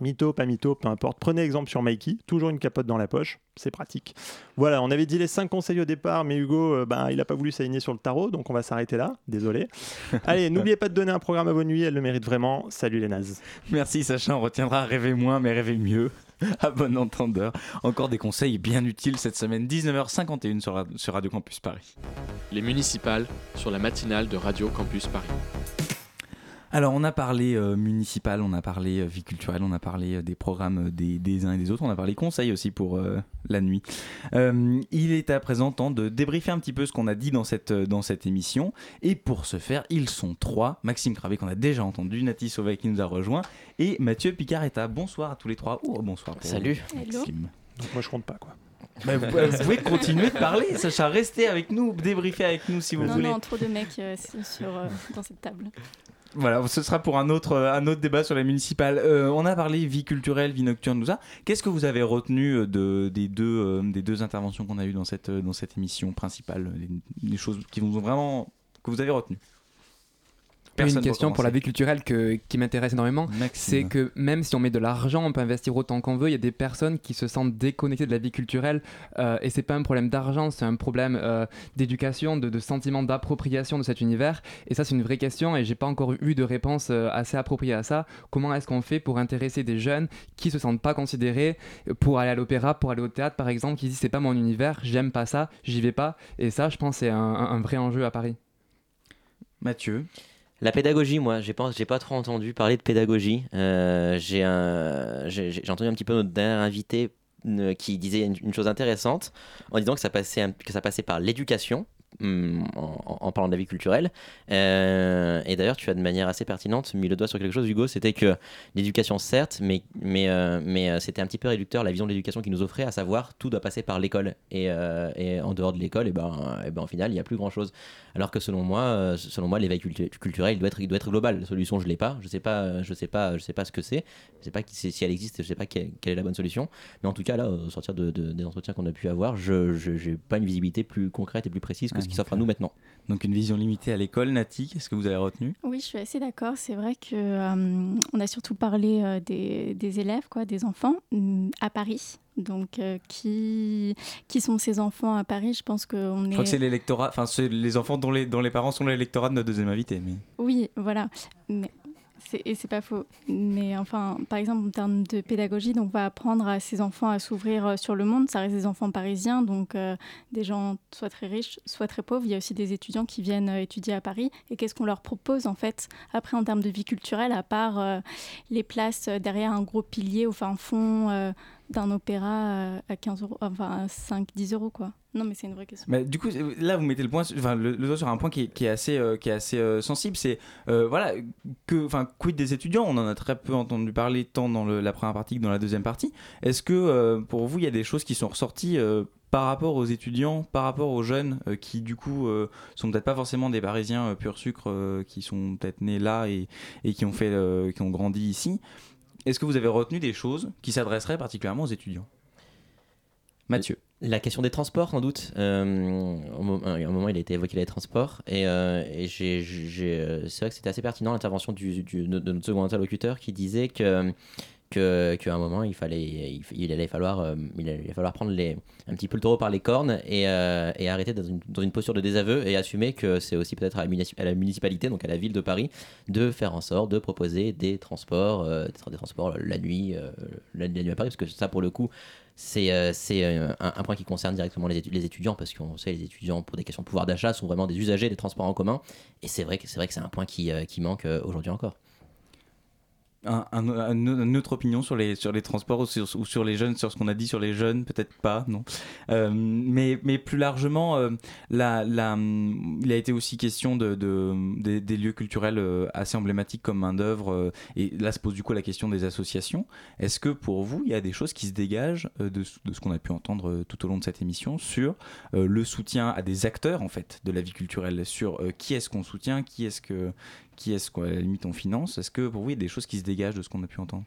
Mytho, pas mytho, peu importe. Prenez exemple sur Mikey, toujours une capote dans la poche, c'est pratique. Voilà, on avait dit les 5 conseils au départ, mais Hugo, euh, bah, il n'a pas voulu s'aligner sur le tarot, donc on va s'arrêter là, désolé. Allez, n'oubliez pas de donner un programme à vos nuits, elle le mérite vraiment. Salut les nazes. Merci Sacha, on retiendra rêver moins mais rêver mieux. À bon entendeur. Encore des conseils bien utiles cette semaine, 19h51 sur, Ra- sur Radio Campus Paris. Les municipales sur la matinale de Radio Campus Paris. Alors, on a parlé euh, municipal, on a parlé euh, vie culturelle, on a parlé euh, des programmes des, des uns et des autres, on a parlé conseils aussi pour euh, la nuit. Euh, il est à présent temps de débriefer un petit peu ce qu'on a dit dans cette, dans cette émission. Et pour ce faire, ils sont trois. Maxime Cravé, qu'on a déjà entendu, Nati Sauvet qui nous a rejoint, et Mathieu Picaretta. Bonsoir à tous les trois. Oh, bonsoir. pour Salut. Maxime. Donc moi je compte pas quoi. Bah, vous, vous pouvez continuer de parler, Sacha. Restez avec nous, débriefer avec nous si vous non, voulez. non, trop de mecs euh, sur, sur, euh, dans cette table. Voilà, ce sera pour un autre, euh, un autre débat sur les municipales. Euh, on a parlé vie culturelle, vie nocturne, tout ça. Qu'est-ce que vous avez retenu euh, de, des, deux, des deux interventions qu'on a eues dans cette, dans cette émission principale les choses qui vraiment. que vous avez retenues? Une question pour la vie culturelle que- qui m'intéresse énormément, c'est que même si on met de l'argent, on peut investir autant qu'on veut, il y a des personnes qui se sentent déconnectées de la vie culturelle euh, et c'est pas un problème d'argent, c'est un problème euh, d'éducation, de, de sentiment d'appropriation de cet univers. Et ça c'est une vraie question et j'ai pas encore eu de réponse euh, assez appropriée à ça. Comment est-ce qu'on fait pour intéresser des jeunes qui se sentent pas considérés pour aller à l'opéra, pour aller au théâtre par exemple, qui disent c'est pas mon univers, j'aime pas ça, j'y vais pas. Et ça je pense c'est un vrai enjeu à Paris. Mathieu La pédagogie, moi, j'ai pas, pas trop entendu parler de pédagogie. Euh, j'ai, entendu un petit peu notre dernier invité euh, qui disait une, une chose intéressante en disant que ça passait par l'éducation. Hum, En, en parlant de la vie culturelle. Euh, et d'ailleurs, tu as de manière assez pertinente mis le doigt sur quelque chose, Hugo, c'était que l'éducation, certes, mais, mais, euh, mais euh, c'était un petit peu réducteur la vision de l'éducation qu'il nous offrait, à savoir tout doit passer par l'école. Et, euh, et en dehors de l'école, et ben, et ben, au final, il n'y a plus grand-chose. Alors que selon moi, selon moi l'éveil cultu- culturel il doit, être, il doit être global. La solution, je l'ai pas. Je sais pas, je sais pas, je sais pas ce que c'est. Je sais pas qui- si elle existe. Je sais pas quelle, quelle est la bonne solution. Mais en tout cas, là, au sortir de, de- des entretiens qu'on a pu avoir, je n'ai pas une visibilité plus concrète et plus précise que ce qui s'offre à nous maintenant. Donc une vision limitée à l'école, Nati, qu'est-ce que vous avez retenu? Oui, je suis assez d'accord. C'est vrai que euh, on a surtout parlé euh, des, des élèves, quoi, des enfants hum, à Paris. Donc, euh, qui, qui sont ces enfants à Paris? Je pense qu'on est. Je crois que c'est l'électorat, enfin c'est les enfants dont les, dont les parents sont l'électorat de notre deuxième invité. Mais... Oui, voilà. Mais et c'est pas faux. Mais enfin, par exemple, en termes de pédagogie, donc on va apprendre à ces enfants à s'ouvrir euh, sur le monde. Ça reste des enfants parisiens, donc euh, des gens soit très riches, soit très pauvres. Il y a aussi des étudiants qui viennent euh, étudier à Paris. Et qu'est-ce qu'on leur propose en fait après en termes de vie culturelle, à part les places derrière un gros pilier au fin fond d'un opéra euh, à 15 euros, enfin à 5-10 euros quoi. Non, mais c'est une vraie question. Mais du coup, là, vous mettez le, point, enfin, le, doigt sur un point qui qui est assez, euh, qui est assez euh, sensible. C'est voilà, que, enfin, quid des étudiants? On en a très peu entendu parler tant dans la première partie que dans la deuxième partie. Est-ce que pour vous, il y a des choses qui sont ressorties par rapport aux étudiants, par rapport aux jeunes qui du coup euh, sont peut-être pas forcément des Parisiens euh, pur sucre, qui sont peut-être nés là et, et qui ont fait, qui ont grandi ici? Est-ce que vous avez retenu des choses qui s'adresseraient particulièrement aux étudiants? Mathieu. La question des transports, sans doute. Euh, à un moment, il a été évoqué les transports. Et, euh, euh, c'est vrai que c'était assez pertinent l'intervention de notre second interlocuteur qui disait que- qu'à un moment, il, fallait, il, allait falloir, euh, il falloir prendre les, un petit peu le taureau par les cornes et, euh, et arrêter dans une, dans une posture de désaveu et assumer que c'est aussi peut-être à, la municipalité, donc à la ville de Paris, de faire en sorte de proposer des transports, euh, des, transports la nuit, la, nuit à Paris, parce que ça, pour le coup, c'est un, point qui concerne directement les, les étudiants, parce qu'on sait les étudiants, pour des questions de pouvoir d'achat, sont vraiment des usagers des transports en commun. Et c'est vrai que c'est un point qui, qui manque aujourd'hui encore. Un, un- un- une autre opinion sur les, sur les transports ou sur, les jeunes, sur ce qu'on a dit sur les jeunes, peut-être pas, non. Euh, mais, mais plus largement, euh, la, il a été aussi question de, de- des, lieux culturels euh, assez emblématiques comme main-d'œuvre. euh, et là se pose du coup la question des associations. Est-ce que pour vous, il y a des choses qui se dégagent de, de ce qu'on a pu entendre tout au long de cette émission sur le soutien à des acteurs en fait de la vie culturelle, sur qui est-ce qu'on soutient, qui est-ce que Qui est-ce la limite, on finance? Est-ce que pour vous, il y a des choses qui se dégagent de ce qu'on a pu entendre?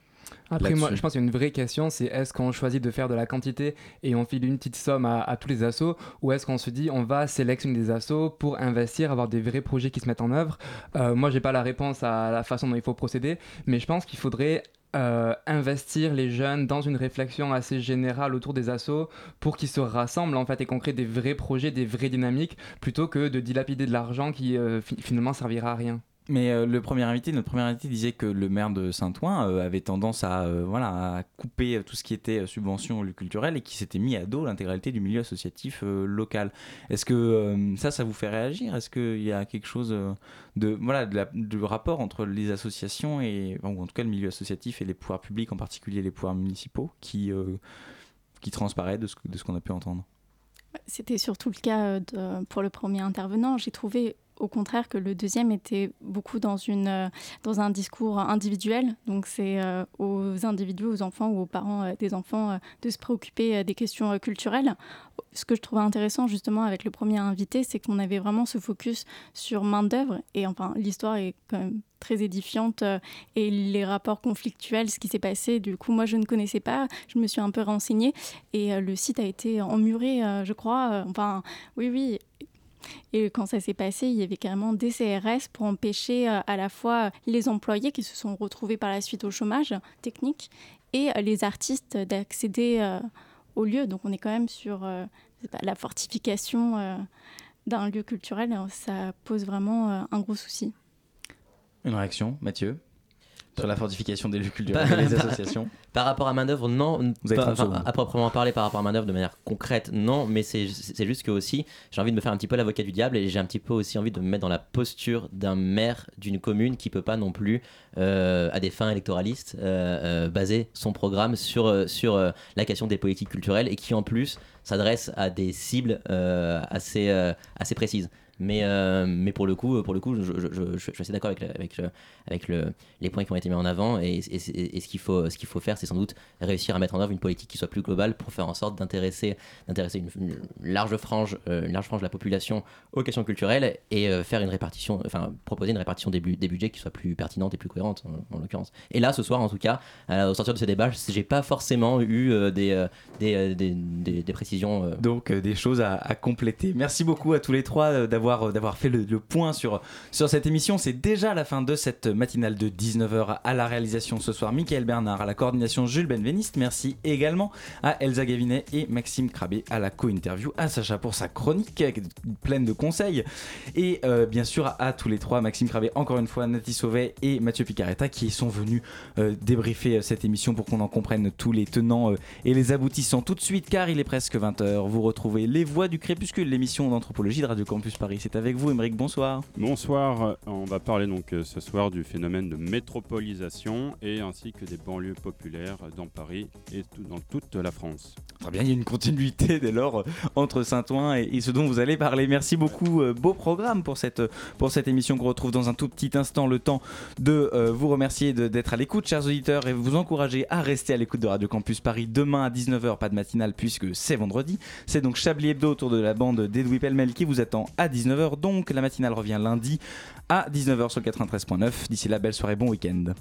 Après, moi, je pense qu'il y a une vraie question, c'est est-ce qu'on choisit de faire de la quantité et on file une petite somme à, à tous les assos, ou est-ce qu'on se dit on va sélectionner des assos pour investir, avoir des vrais projets qui se mettent en œuvre? Euh, Moi, j'ai pas la réponse à la façon dont il faut procéder, mais je pense qu'il faudrait euh, investir les jeunes dans une réflexion assez générale autour des assos pour qu'ils se rassemblent en fait et qu'on crée des vrais projets, des vraies dynamiques, plutôt que de dilapider de l'argent qui euh, fi- finalement servira à rien. Mais euh, le premier invité, notre premier invité disait que le maire de Saint-Ouen euh, avait tendance à, euh, voilà, à couper tout ce qui était subvention au lieu culturel et qui s'était mis à dos l'intégralité du milieu associatif local. Est-ce que ça, ça vous fait réagir? Est-ce qu'il y a quelque chose de, voilà, du rapport entre les associations et, ou en tout cas le milieu associatif et les pouvoirs publics, en particulier les pouvoirs municipaux, qui, qui transparaît de ce, de ce qu'on a pu entendre? C'était surtout le cas pour le premier intervenant. J'ai trouvé au contraire que le deuxième était beaucoup dans, une, euh, dans un discours individuel. Donc c'est euh, aux individus, aux enfants ou aux parents euh, des enfants de se préoccuper des questions culturelles. Ce que je trouvais intéressant justement avec le premier invité, c'est qu'on avait vraiment ce focus sur main d'œuvre. Et enfin, l'histoire est quand même très édifiante et les rapports conflictuels, ce qui s'est passé. Du coup, moi, je ne connaissais pas. Je me suis un peu renseignée et le site a été emmuré, je crois. Enfin, oui, oui. Et quand ça s'est passé, il y avait carrément des CRS pour empêcher euh, à la fois les employés qui se sont retrouvés par la suite au chômage technique et les artistes d'accéder euh, au lieu. Donc on est quand même sur euh, la fortification d'un lieu culturel. Ça pose vraiment un gros souci. Une réaction, Mathieu? Sur la fortification des lieux culturels et des associations Par rapport à main-d'œuvre, non. Vous Pas- 30 enfin, secondes. à proprement parler, par rapport à main-d'œuvre de manière concrète, non. Mais c'est juste que aussi, j'ai envie de me faire un petit peu l'avocat du diable et j'ai un petit peu aussi envie de me mettre dans la posture d'un maire d'une commune qui peut pas non plus, euh, à des fins électoralistes, euh, euh, baser son programme sur, sur la question des politiques culturelles et qui en plus s'adresse à des cibles assez, assez précises. Mais, euh, mais pour le coup, pour le coup je, suis assez d'accord avec, avec, avec le- les points qui ont été mis en avant. Et, et- ce qu'il faut, ce qu'il faut faire, c'est sans doute réussir à mettre en œuvre une politique qui soit plus globale pour faire en sorte d'intéresser, d'intéresser une, large frange, euh, une large frange de la population aux questions culturelles et euh, faire une répartition, enfin proposer une répartition des, des budgets qui soit plus pertinente et plus cohérente en, en l'occurrence. Et là, ce soir, en tout cas, au sortir de ce débat, j'ai pas forcément eu des, des, des, précisions. Donc des choses à, compléter. Merci beaucoup à tous les trois euh, d'avoir euh, d'avoir fait le, point sur, sur cette émission. C'est déjà la fin de cette matinale de 19h à la réalisation ce soir. Michael Bernard à la coordination Jules Benveniste. Merci également à Elsa Gavinet et Maxime Crabé à la co-interview. À Sacha pour sa chronique euh, pleine de conseils. Et euh, bien sûr à, tous les trois, Maxime Crabé encore une fois, Nati Sauvet et Mathieu Picaretta qui sont venus débriefer cette émission pour qu'on en comprenne tous les tenants et les aboutissants tout de suite car il est presque 20h. Vous retrouvez Les Voix du Crépuscule, l'émission d'anthropologie de Radio Campus Paris. C'est avec vous, Émeric, bonsoir. Bonsoir, on va parler donc euh, ce soir du phénomène de métropolisation et ainsi que des banlieues populaires dans Paris et tout- dans toute la France. Très bien, il y a une continuité dès lors euh, entre Saint-Ouen et, et ce dont vous allez parler. Merci beaucoup, euh, beau programme pour cette, pour cette émission qu'on retrouve dans un tout petit instant. Le temps de euh, vous remercier d'être à l'écoute, chers auditeurs, et vous encourager à rester à l'écoute de Radio Campus Paris demain à 19h, pas de matinale puisque c'est vendredi. C'est donc Chablis Hebdo autour de la bande d'Edoui Pellemel qui vous attend à 19h. Donc la matinale revient lundi à 19h sur le 93.9. D'ici là, belle soirée, bon week-end.